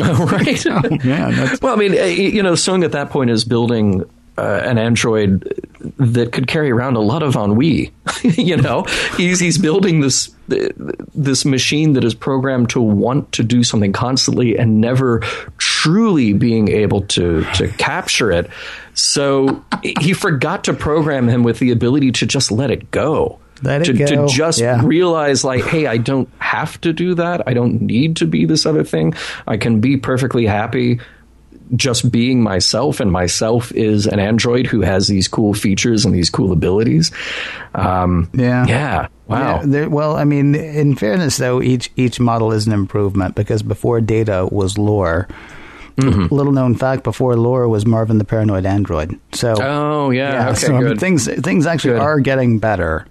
right. oh, man, well, I mean, you know, Soong at that point is building uh, an android that could carry around a lot of ennui. you know, he's he's building this this machine that is programmed to want to do something constantly and never truly being able to to capture it. So he forgot to program him with the ability to just let it go.
Let it
to,
go.
to just
yeah.
realize like, hey, I don't have to do that. I don't need to be this other thing. I can be perfectly happy just being myself, and myself is an android who has these cool features and these cool abilities. Um,
yeah,
yeah, wow.
Yeah, well, I mean, in fairness, though, each each model is an improvement because before Data was Lore. Mm-hmm. Little known fact: before Lore was Marvin the paranoid android. So,
oh yeah, yeah okay,
so I mean, things things actually good. are getting better.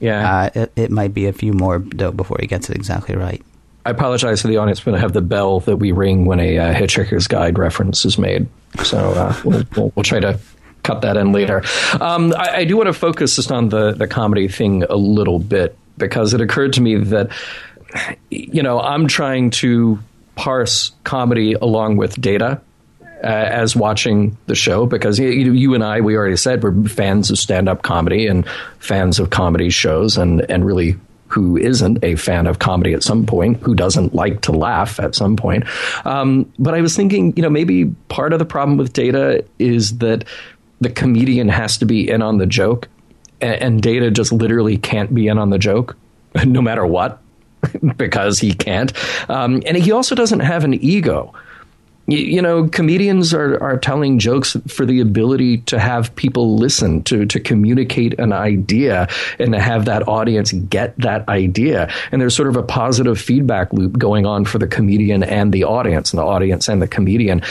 Yeah,
uh, it, it might be a few more though before he gets it exactly right.
I apologize to the audience, but I have the bell that we ring when a uh, Hitchhiker's Guide reference is made. So uh, we'll, we'll, we'll, try to cut that in later. Um, I, I, do want to focus just on the, the comedy thing a little bit because it occurred to me that, you know, I'm trying to parse comedy along with data. Uh, as watching the show because you, you, and I, we already said we're fans of stand up comedy and fans of comedy shows and, and really who isn't a fan of comedy at some point, who doesn't like to laugh at some point. Um, but I was thinking, you know, maybe part of the problem with data is that the comedian has to be in on the joke, and, and data just literally can't be in on the joke, no matter what. because he can't. Um, and he also doesn't have an ego you know, comedians are, are telling jokes for the ability to have people listen, to, to communicate an idea and to have that audience get that idea. And there's sort of a positive feedback loop going on for the comedian and the audience, and the audience and the comedian.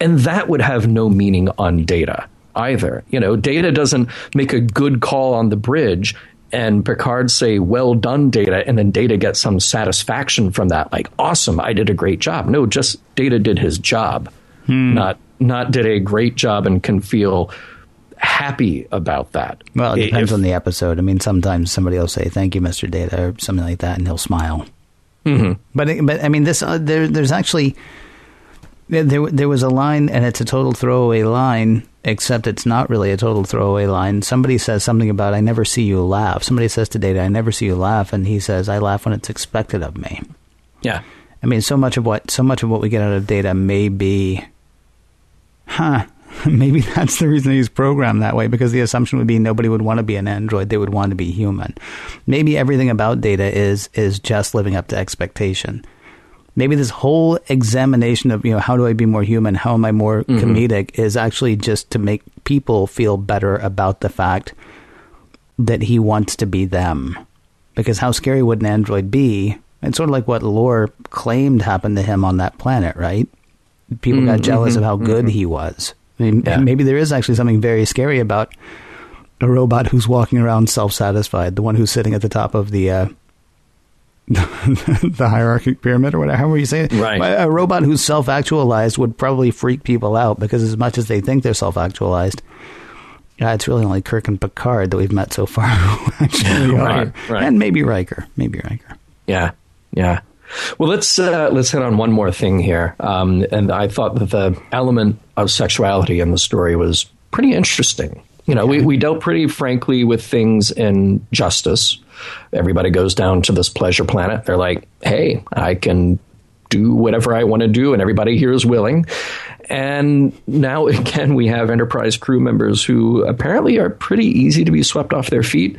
And that would have no meaning on data either. You know, data doesn't make a good call on the bridge and Picard say, well done, Data, and then Data gets some satisfaction from that, like, awesome, I did a great job. No, just Data did his job, hmm. not not did a great job and can feel happy about that.
Well, it depends if, on the episode. I mean, sometimes somebody will say, thank you, Mr. Data, or something like that, and he'll smile. Mm-hmm. But, but I mean, this uh, there, there's actually there, there was a line, and it's a total throwaway line, except it's not really a total throwaway line. Somebody says something about, I never see you laugh. Somebody says to Data, I never see you laugh. And he says, I laugh when it's expected of me.
Yeah.
I mean, so much of what, so much of what we get out of Data may be, huh, maybe that's the reason he's programmed that way because the assumption would be nobody would want to be an android they would want to be human maybe everything about data is is just living up to expectation maybe this whole examination of you know how do I be more human, how am I more
Mm-hmm.
comedic, is actually just to make people feel better about the fact that he wants to be them. Because how scary would an android be? It's sort of like what Lore claimed happened to him on that planet, right? People got jealous of how good he was. I mean,
Mm-hmm. Yeah.
maybe there is actually something very scary about a robot who's walking around self-satisfied, the one who's sitting at the top of the uh, the hierarchic pyramid or whatever. How were you saying?
Right.
A, robot who's self-actualized would probably freak people out because as much as they think they're self-actualized, yeah, it's really only Kirk and Picard that we've met so far who actually
Right,
are,
right.
and maybe Riker, maybe Riker.
Yeah, yeah. Well, let's uh, let's hit on one more thing here. Um, and I thought that the element of sexuality in the story was pretty interesting. You know, we, we dealt pretty frankly with things in justice. Everybody goes down to this pleasure planet. They're like, hey, I can do whatever I want to do, and everybody here is willing. And now again, we have Enterprise crew members who apparently are pretty easy to be swept off their feet.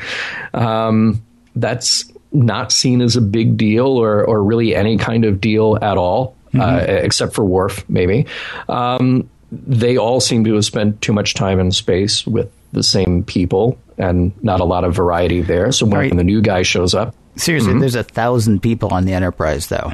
Um, that's not seen as a big deal or, or really any kind of deal at all, uh, except for Worf, maybe. Um, they all seem to have spent too much time in space with the same people and not a lot of variety there. So when the new guy shows up,
Seriously,
Mm-hmm.
there's a thousand people on the Enterprise, though.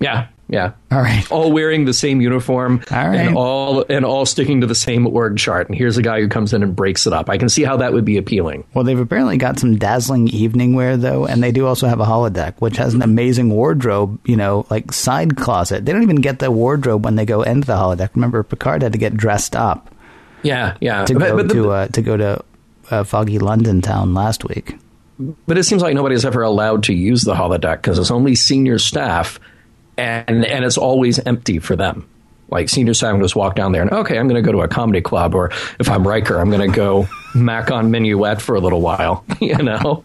yeah, yeah.
All right.
all wearing the same uniform
All right.
and all and all sticking to the same org chart. And here's a guy who comes in and breaks it up. I can see how that would be appealing.
Well, they've apparently got some dazzling evening wear, though, and they do also have a holodeck, which has an amazing wardrobe, you know, like side closet. They don't even get the wardrobe when they go into the holodeck. Remember, Picard had to get dressed up
Yeah, yeah.
to
But,
go
but, the-
to uh, to go to uh, foggy London town last week.
but it seems like nobody's ever allowed to use the holodeck because it's only senior staff, and and it's always empty for them. Like senior staff can just walk down there and okay, I'm going to go to a comedy club, or if I'm Riker, I'm going to go mac on minuet for a little while. You know.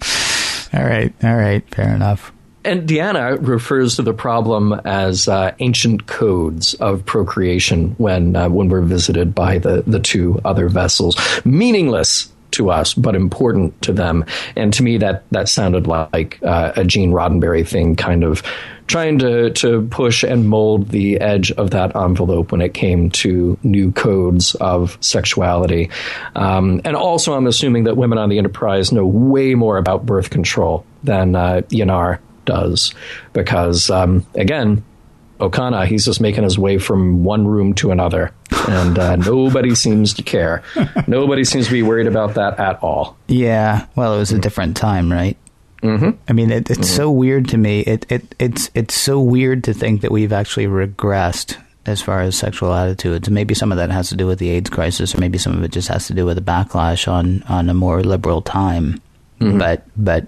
All right, all right, fair enough.
And Deanna refers to the problem as uh, ancient codes of procreation when uh, when we're visited by the the two other vessels, meaningless to us but important to them. And to me, that that sounded like uh, a Gene Roddenberry thing, kind of trying to to push and mold the edge of that envelope when it came to new codes of sexuality. Um, and also, I'm assuming that women on the Enterprise know way more about birth control than uh, Yanar does, because um, again. Okona, he's just making his way from one room to another, and uh, nobody seems to care. Nobody seems to be worried about that at all.
Yeah, well, it was a different time, right? Mm-hmm. I mean, it, it's so weird to me. It, it it's it's so weird to think that we've actually regressed as far as sexual attitudes. Maybe some of that has to do with the AIDS crisis, or maybe some of it just has to do with a backlash on on a more liberal time. But but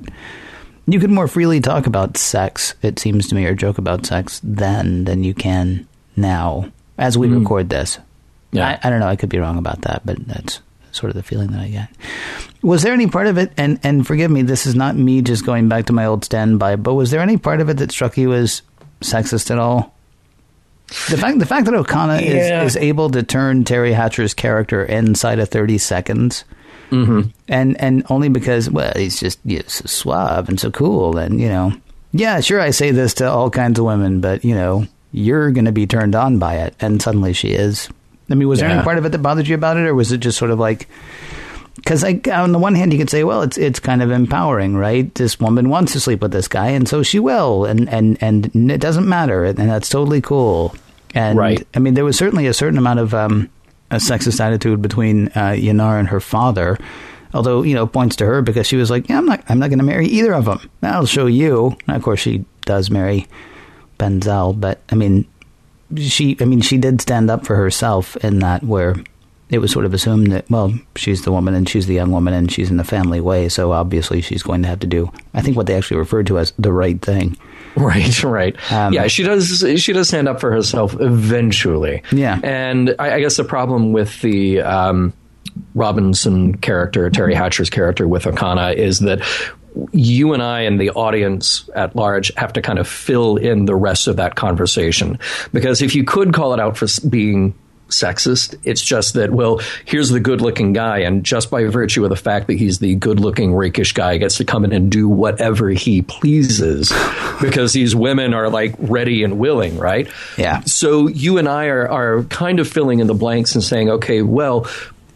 you could more freely talk about sex, it seems to me, or joke about sex then than you can now as we hmm. record this.
Yeah.
I, I don't know. I could be wrong about that, but that's sort of the feeling that I get. Was there any part of it, and, and forgive me, this is not me just going back to my old standby, but was there any part of it that struck you as sexist at all? The fact, the fact that Okona
Yeah.
is, is able to turn Teri Hatcher's character inside of 30 seconds,
Mm-hmm.
and, and only because, well, he's just you know, so suave and so cool, and, you know, yeah, sure, I say this to all kinds of women, but, you know, you're going to be turned on by it, and suddenly she is. I mean, was there any part of it that bothered you about it, or was it just sort of like, because like on the one hand, you could say, well, it's it's kind of empowering, right? This woman wants to sleep with this guy, and so she will, and and and it doesn't matter, and that's totally cool. And
Right.
I mean, there was certainly a certain amount of um, a sexist attitude between uh, Yanar and her father. Although you know, points to her because she was like, "Yeah, I'm not, I'm not going to marry either of them." I'll show you. And of course, she does marry Benzel, but I mean, she I mean she did stand up for herself in that where it was sort of assumed that well she's the woman and she's the young woman and she's in the family way so obviously she's going to have to do I think what they actually referred to as the right thing.
Right, right.
Um,
yeah, she does. She does stand up for herself eventually.
Yeah.
and I, I guess the problem with the um, Robinson character, Teri Hatcher's character with Okona, is that you and I and the audience at large have to kind of fill in the rest of that conversation because if you could call it out for being sexist. It's just that, well, here's the good looking guy, and just by virtue of the fact that he's the good looking, rakish guy, gets to come in and do whatever he pleases because these women are like ready and willing, right?
Yeah.
So you and I are, are kind of filling in the blanks and saying, okay, well,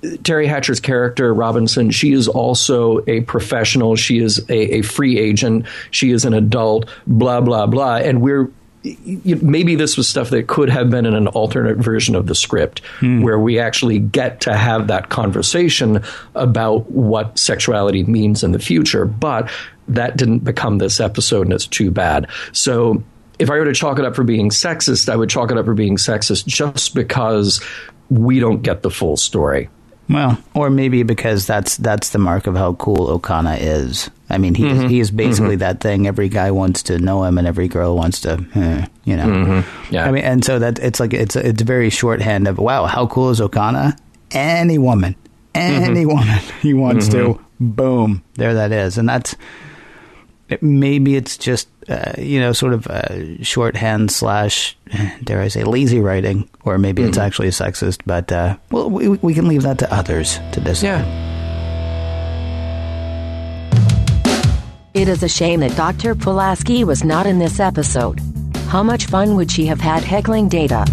Teri Hatcher's character, Robinson, she is also a professional. She is a, a free agent. She is an adult, blah, blah, blah. And we're maybe this was stuff that could have been in an alternate version of the script hmm. where we actually get to have that conversation about what sexuality means in the future. But that didn't become this episode, and it's too bad. So if I were to chalk it up for being sexist, I would chalk it up for being sexist just because we don't get the full story.
Well, or maybe because that's that's the mark of how cool Okona is. I mean, he mm-hmm. he is basically mm-hmm. that thing. Every guy wants to know him, and every girl wants to, eh, you know. Mm-hmm. Yeah. I mean, and so that it's like it's it's very shorthand of wow, how cool is Okona? Any woman, any mm-hmm. woman he wants to, mm-hmm. boom, there that is, and that's maybe it's just uh, you know sort of uh, shorthand slash dare I say lazy writing, or maybe mm-hmm. it's actually sexist. But uh, well, we, we can leave that to others to decide.
Yeah.
It is a shame that Dr. Pulaski was not in this episode. How much fun would she have had heckling data?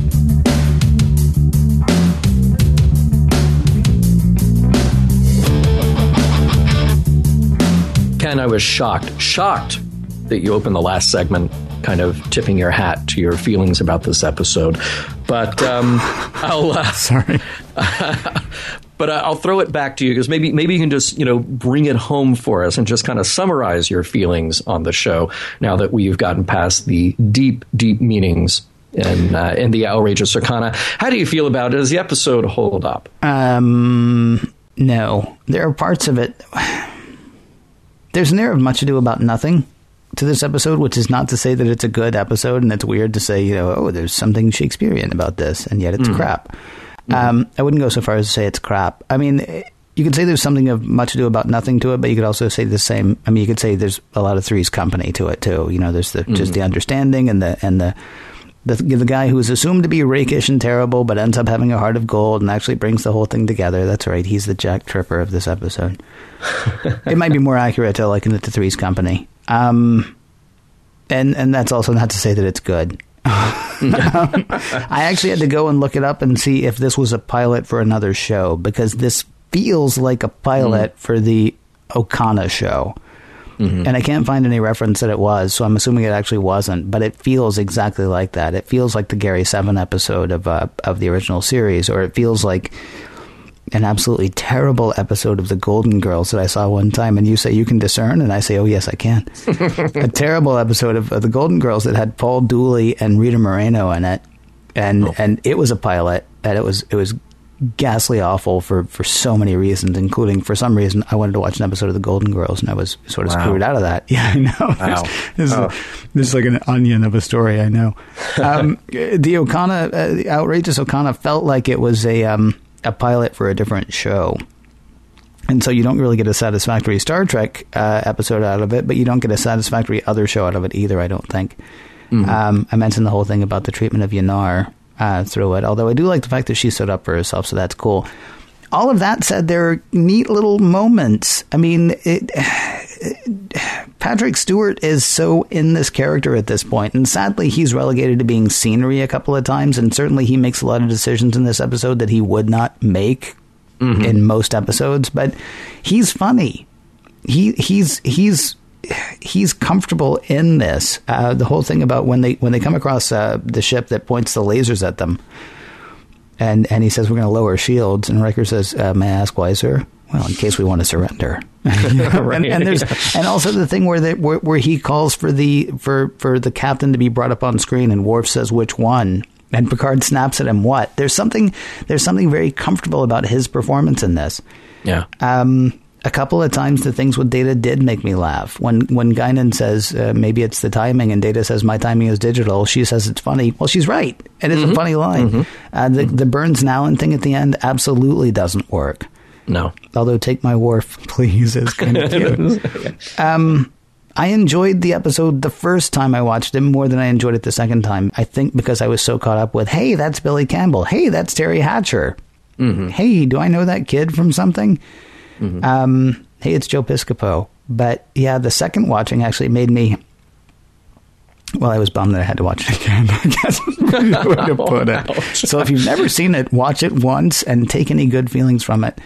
Ken, I was shocked, shocked that you opened the last segment kind of tipping your hat to your feelings about this episode. But um, I'll uh,
sorry.
but I'll throw it back to you because maybe maybe you can just you know bring it home for us and just kind of summarize your feelings on the show now that we've gotten past the deep deep meanings and uh, in the outrageous Okona. How do you feel about it? Does the episode hold up?
Um, no, there are parts of it there's an air of much ado about nothing to this episode, which is not to say that it's a good episode, and it's weird to say, you know, oh, there's something Shakespearean about this, and yet it's mm. crap. Mm. Um, I wouldn't go so far as to say it's crap. I mean, you could say there's something of much ado about nothing to it, but you could also say the same. I mean, you could say there's a lot of Three's Company to it too. You know, there's the, mm. just the understanding and the and the the, the guy who's assumed to be rakish and terrible, but ends up having a heart of gold and actually brings the whole thing together. That's right. He's the Jack Tripper of this episode. it might be more accurate to liken it to Three's Company. Um, and and that's also not to say that it's good. I actually had to go and look it up and see if this was a pilot for another show because this feels like a pilot mm. for the Okona show. Mm-hmm. And I can't find any reference that it was, so I'm assuming it actually wasn't. But it feels exactly like that. It feels like the Gary Seven episode of uh, of the original series, or it feels like an absolutely terrible episode of The Golden Girls that I saw one time, and you say you can discern, and I say, oh yes, I can. a terrible episode of, of, The Golden Girls that had Paul Dooley and Rita Moreno in it, and oh. and it was a pilot, and it was it was ghastly awful for, for so many reasons, including for some reason I wanted to watch an episode of The Golden Girls and I was sort of wow. screwed out of that. Yeah, I know. Wow. This, oh. is, this, is, like an onion of a story. I know. Um, the Okona, uh, the outrageous Okona, felt like it was a um, a pilot for a different show. And so you don't really get a satisfactory Star Trek uh, episode out of it, but you don't get a satisfactory other show out of it either. I don't think. Mm-hmm. Um, I mentioned the whole thing about the treatment of Yanar uh, through it. Although I do like the fact that she stood up for herself, so that's cool. All of that said, there are neat little moments. I mean, it, Patrick Stewart is so in this character at this point, and sadly, he's relegated to being scenery a couple of times, and certainly he makes a lot of decisions in this episode that he would not make mm-hmm. in most episodes. But he's funny. He he's he's he's comfortable in this. Uh, the whole thing about when they when they come across uh, the ship that points the lasers at them, and and he says we're going to lower shields, and Riker says, uh, "May I ask why, sir?" Well, in case we want to surrender. and, and, there's and also the thing where, the, where where he calls for the for for the captain to be brought up on screen, and Worf says which one. And Picard snaps at him. What? There's something. There's something very comfortable about his performance in this.
Yeah.
Um, a couple of times the things with Data did make me laugh. When when Guinan says uh, maybe it's the timing, and Data says my timing is digital, she says it's funny. Well, she's right. It is mm-hmm. a funny line. Mm-hmm. Uh, the, mm-hmm. the Burns Nowlan thing at the end absolutely doesn't work.
No.
Although take my Worf, please, is kind of cute. um, I enjoyed the episode the first time I watched it more than I enjoyed it the second time. I think because I was so caught up with, hey, that's Billy Campbell. Hey, that's Teri Hatcher. Mm-hmm. Hey, do I know that kid from something? Mm-hmm. Um, hey, it's Joe Piscopo. But yeah, the second watching actually made me. Well, I was bummed that I had to watch it again. I guess to put it. So if you've never seen it, watch it once and take any good feelings from it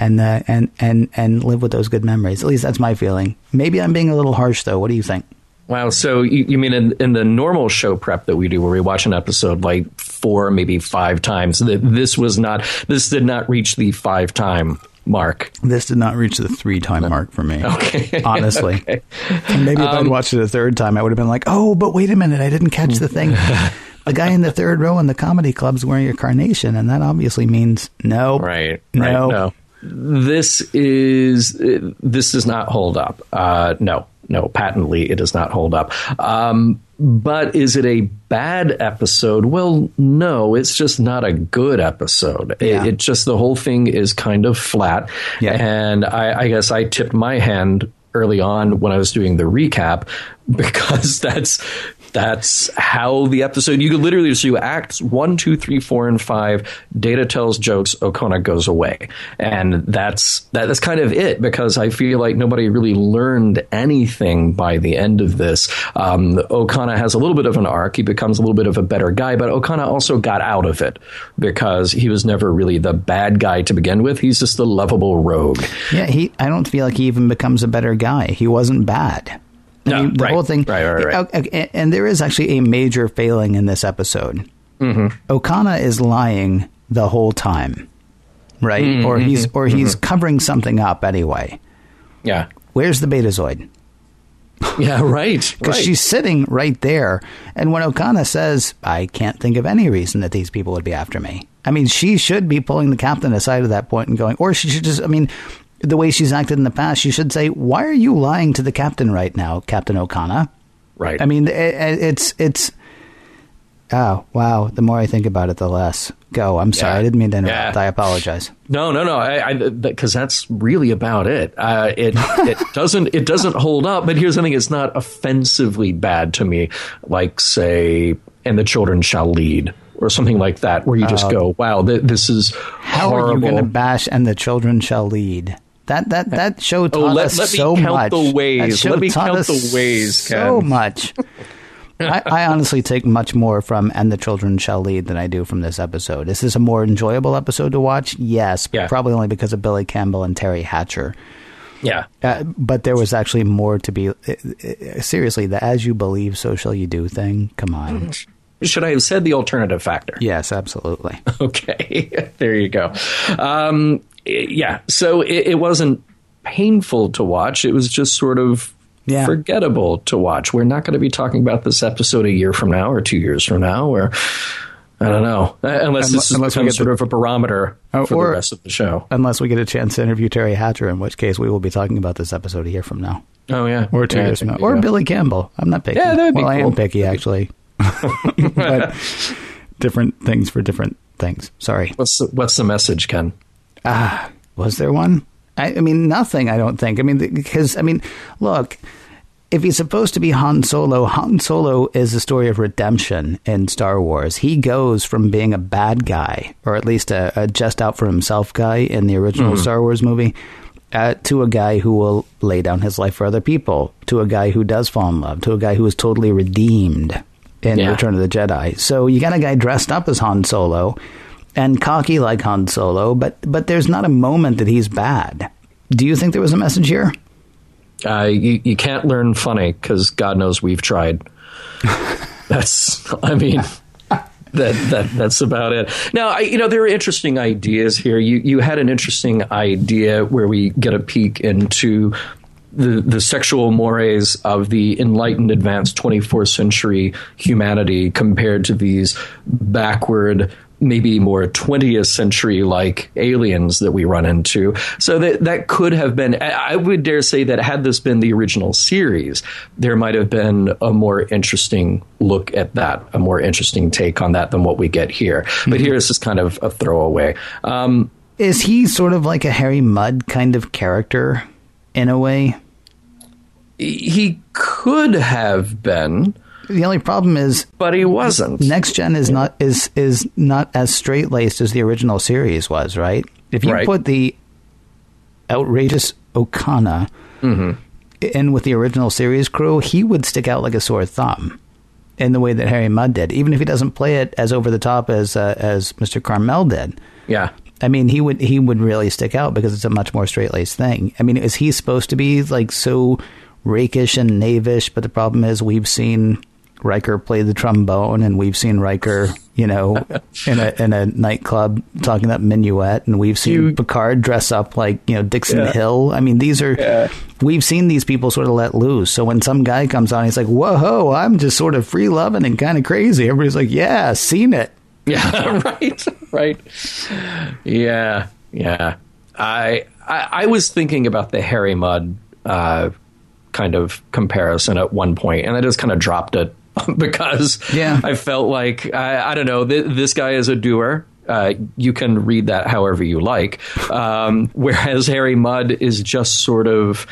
and uh, and and and live with those good memories. At least that's my feeling. Maybe I'm being a little harsh, though. What do you think?
Wow. So you, you mean in, in, the normal show prep that we do, where we watch an episode like four, maybe five times, that this was not, this did not reach the five time mark.
This did not reach the three time mark for me.
Okay.
Honestly. okay. And maybe if um, I'd watched it a third time, I would have been like, oh, but wait a minute, I didn't catch the thing. a guy in the third row in the comedy club's wearing a carnation, and that obviously means no.
Right.
No.
Right, no this is this does not hold up. Uh, no, no, patently it does not hold up. Um, but is it a bad episode? Well, no, it's just not a good episode. Yeah. It, it, just the whole thing is kind of flat. Yeah. And I, I guess I tipped my hand early on when I was doing the recap because that's that's how the episode. You could literally do acts one, two, three, four, and five. Data tells jokes. Okona goes away, and that's that, that's kind of it. Because I feel like nobody really learned anything by the end of this. Um, Okona has a little bit of an arc. He becomes a little bit of a better guy, but Okona also got out of it because he was never really the bad guy to begin with. He's just the lovable rogue.
Yeah, he. I don't feel like he even becomes a better guy. He wasn't bad.
I no, mean,
the
right,
whole thing.
Right, right,
right. And there is actually a major failing in this episode. Mm-hmm. Okona is lying the whole time, right? Mm-hmm. Or he's or he's mm-hmm. covering something up anyway.
Yeah.
Where's the Betazoid?
Yeah, right.
Because
right.
she's sitting right there, and when Okona says, "I can't think of any reason that these people would be after me," I mean, she should be pulling the captain aside at that point and going, or she should just. I mean, the way she's acted in the past, you should say, "Why are you lying to the captain right now, Captain O'Connor?"
Right.
I mean, it, it's it's. Oh wow! The more I think about it, the less. Go. I'm sorry. Yeah. I didn't mean to interrupt. Yeah. I apologize.
No, no, no. Because that's really about it. Uh, it it doesn't it doesn't hold up. But here's the thing: it's not offensively bad to me, like say, "And the children shall lead." or something like that, where you just uh, go, "Wow, th- this is
how
horrible.
are you going to bash and the children shall lead?" That that that show taught oh, let, us
let
so
me count
much.
The ways. Let me count the ways. Ken.
So much. I, I, honestly take much more from "And the Children Shall Lead" than I do from this episode. Is this a more enjoyable episode to watch? Yes, yeah. probably only because of Billy Campbell and Teri Hatcher.
Yeah,
uh, but there was actually more to be. Uh, uh, seriously, the "As you believe, so shall you do" thing. Come on.
Should I have said the alternative factor?
Yes, absolutely.
Okay, there you go. Um, yeah, so it, it, wasn't painful to watch. It was just sort of yeah. forgettable to watch. We're not going to be talking about this episode a year from now or two years from now or. I don't know, uh, unless, this unless becomes sort to, of a barometer oh, for or, the rest of the show.
Unless we get a chance to interview Teri Hatcher, in which case we will be talking about this episode a year from now.
Oh yeah,
or two
yeah,
years from now, or Billy Campbell. I'm not picky.
Yeah, that'd be
well,
cool.
I am picky actually, but different things for different things. Sorry.
What's the, what's the message, Ken?
Ah, was there one? I, I mean, nothing. I don't think. I mean, because I mean, look, if he's supposed to be Han Solo, Han Solo is a story of redemption in Star Wars. He goes from being a bad guy, or at least a, a just out for himself guy in the original mm-hmm. Star Wars movie, uh, to a guy who will lay down his life for other people, to a guy who does fall in love, to a guy who is totally redeemed in yeah. Return of the Jedi. So you got a guy dressed up as Han Solo and cocky like Han Solo, but but there's not a moment that he's bad. Do you think there was a message here?
Uh, you you can't learn funny because God knows we've tried. That's I mean. that that that's about it. Now, I, you know, there are interesting ideas here. You you had an interesting idea where we get a peek into the, the sexual mores of the enlightened, advanced 24th century humanity compared to these backward maybe more 20th century like aliens that we run into. So that that could have been I would dare say that had this been the original series, there might have been a more interesting look at that, a more interesting take on that than what we get here. Mm-hmm. But here is just kind of a throwaway. Um,
is he sort of like a Harry Mudd kind of character? in a way?
He could have been.
The only problem is,
but he wasn't.
Next Gen is not is is not as straight laced as the original series was, right? If you
right.
put the outrageous Okona mm-hmm. in with the original series crew, he would stick out like a sore thumb in the way that Harry Mudd did, even if he doesn't play it as over the top as uh, as Mr. Carmel did.
Yeah.
I mean, he would he would really stick out because it's a much more straight laced thing. I mean, is he supposed to be like so rakish and knavish? But the problem is, we've seen Riker play the trombone, and we've seen Riker, you know, in a in a nightclub talking that minuet, and we've seen you, Picard dress up like you know Dixon yeah. Hill. I mean, these are yeah. we've seen these people sort of let loose. So when some guy comes on, he's like, "Whoa, I'm just sort of free loving and kind of crazy." Everybody's like, "Yeah, seen it."
Yeah, right, right. Yeah, yeah. I, I, I was thinking about the Harry Mudd uh, kind of comparison at one point, and I just kind of dropped it because yeah. I felt like I, I don't know. Th- this guy is a doer. Uh, you can read that however you like. Um, whereas Harry Mudd is just sort of.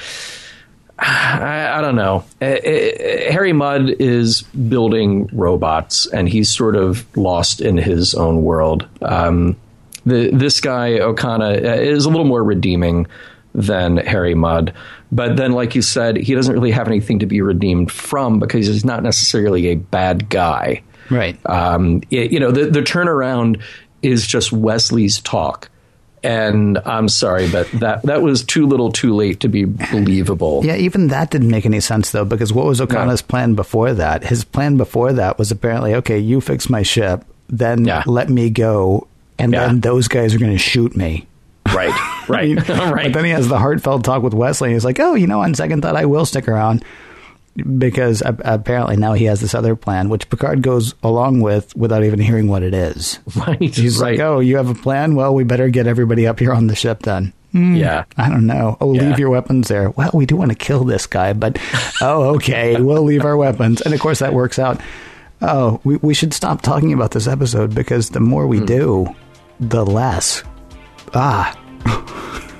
I, I, don't know. Uh, uh, Harry Mudd is building robots, and he's sort of lost in his own world. Um, the, this guy Okona uh, is a little more redeeming than Harry Mudd. But then, like you said, he doesn't really have anything to be redeemed from because he's not necessarily a bad guy.
Right.
Um, it, you know, the, the turnaround is just Wesley's talk. And I'm sorry, but that that was too little, too late to be believable.
Yeah, even that didn't make any sense though, because what was Okona's no. plan before that? His plan before that was apparently, okay, you fix my ship, then yeah. let me go, and yeah. then those guys are going to shoot me.
Right, right, right.
But then he has the heartfelt talk with Wesley. And he's like, "Oh, you know, on second thought, I will stick around." Because apparently now he has this other plan, which Picard goes along with without even hearing what it is.
Right.
He's
right.
like, "Oh, you have a plan? Well, we better get everybody up here on the ship then."
Mm, yeah.
I don't know. Oh, yeah. leave your weapons there. Well, we do want to kill this guy, but oh, okay, we'll leave our weapons. And of course, that works out. Oh, we, we should stop talking about this episode because the more we mm. do, the less Ah.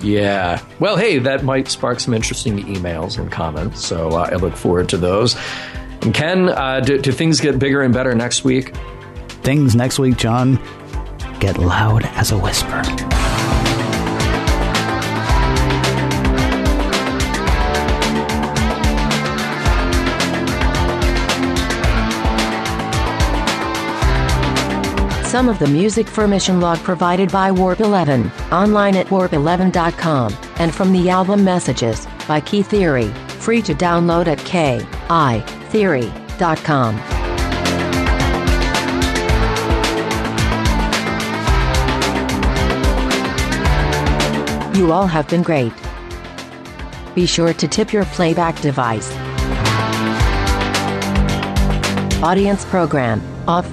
yeah. Well, hey, that might spark some interesting emails and comments. So uh, I look forward to those. And Ken, uh, do, do things get bigger and better next week?
Things next week, John, get loud as a whisper.
Some of the music for Mission Log provided by Warp 11, online at warp11.com, and from the album Messages by Key Theory, free to download at kitheory.com. You all have been great. Be sure to tip your playback device. Audience program off.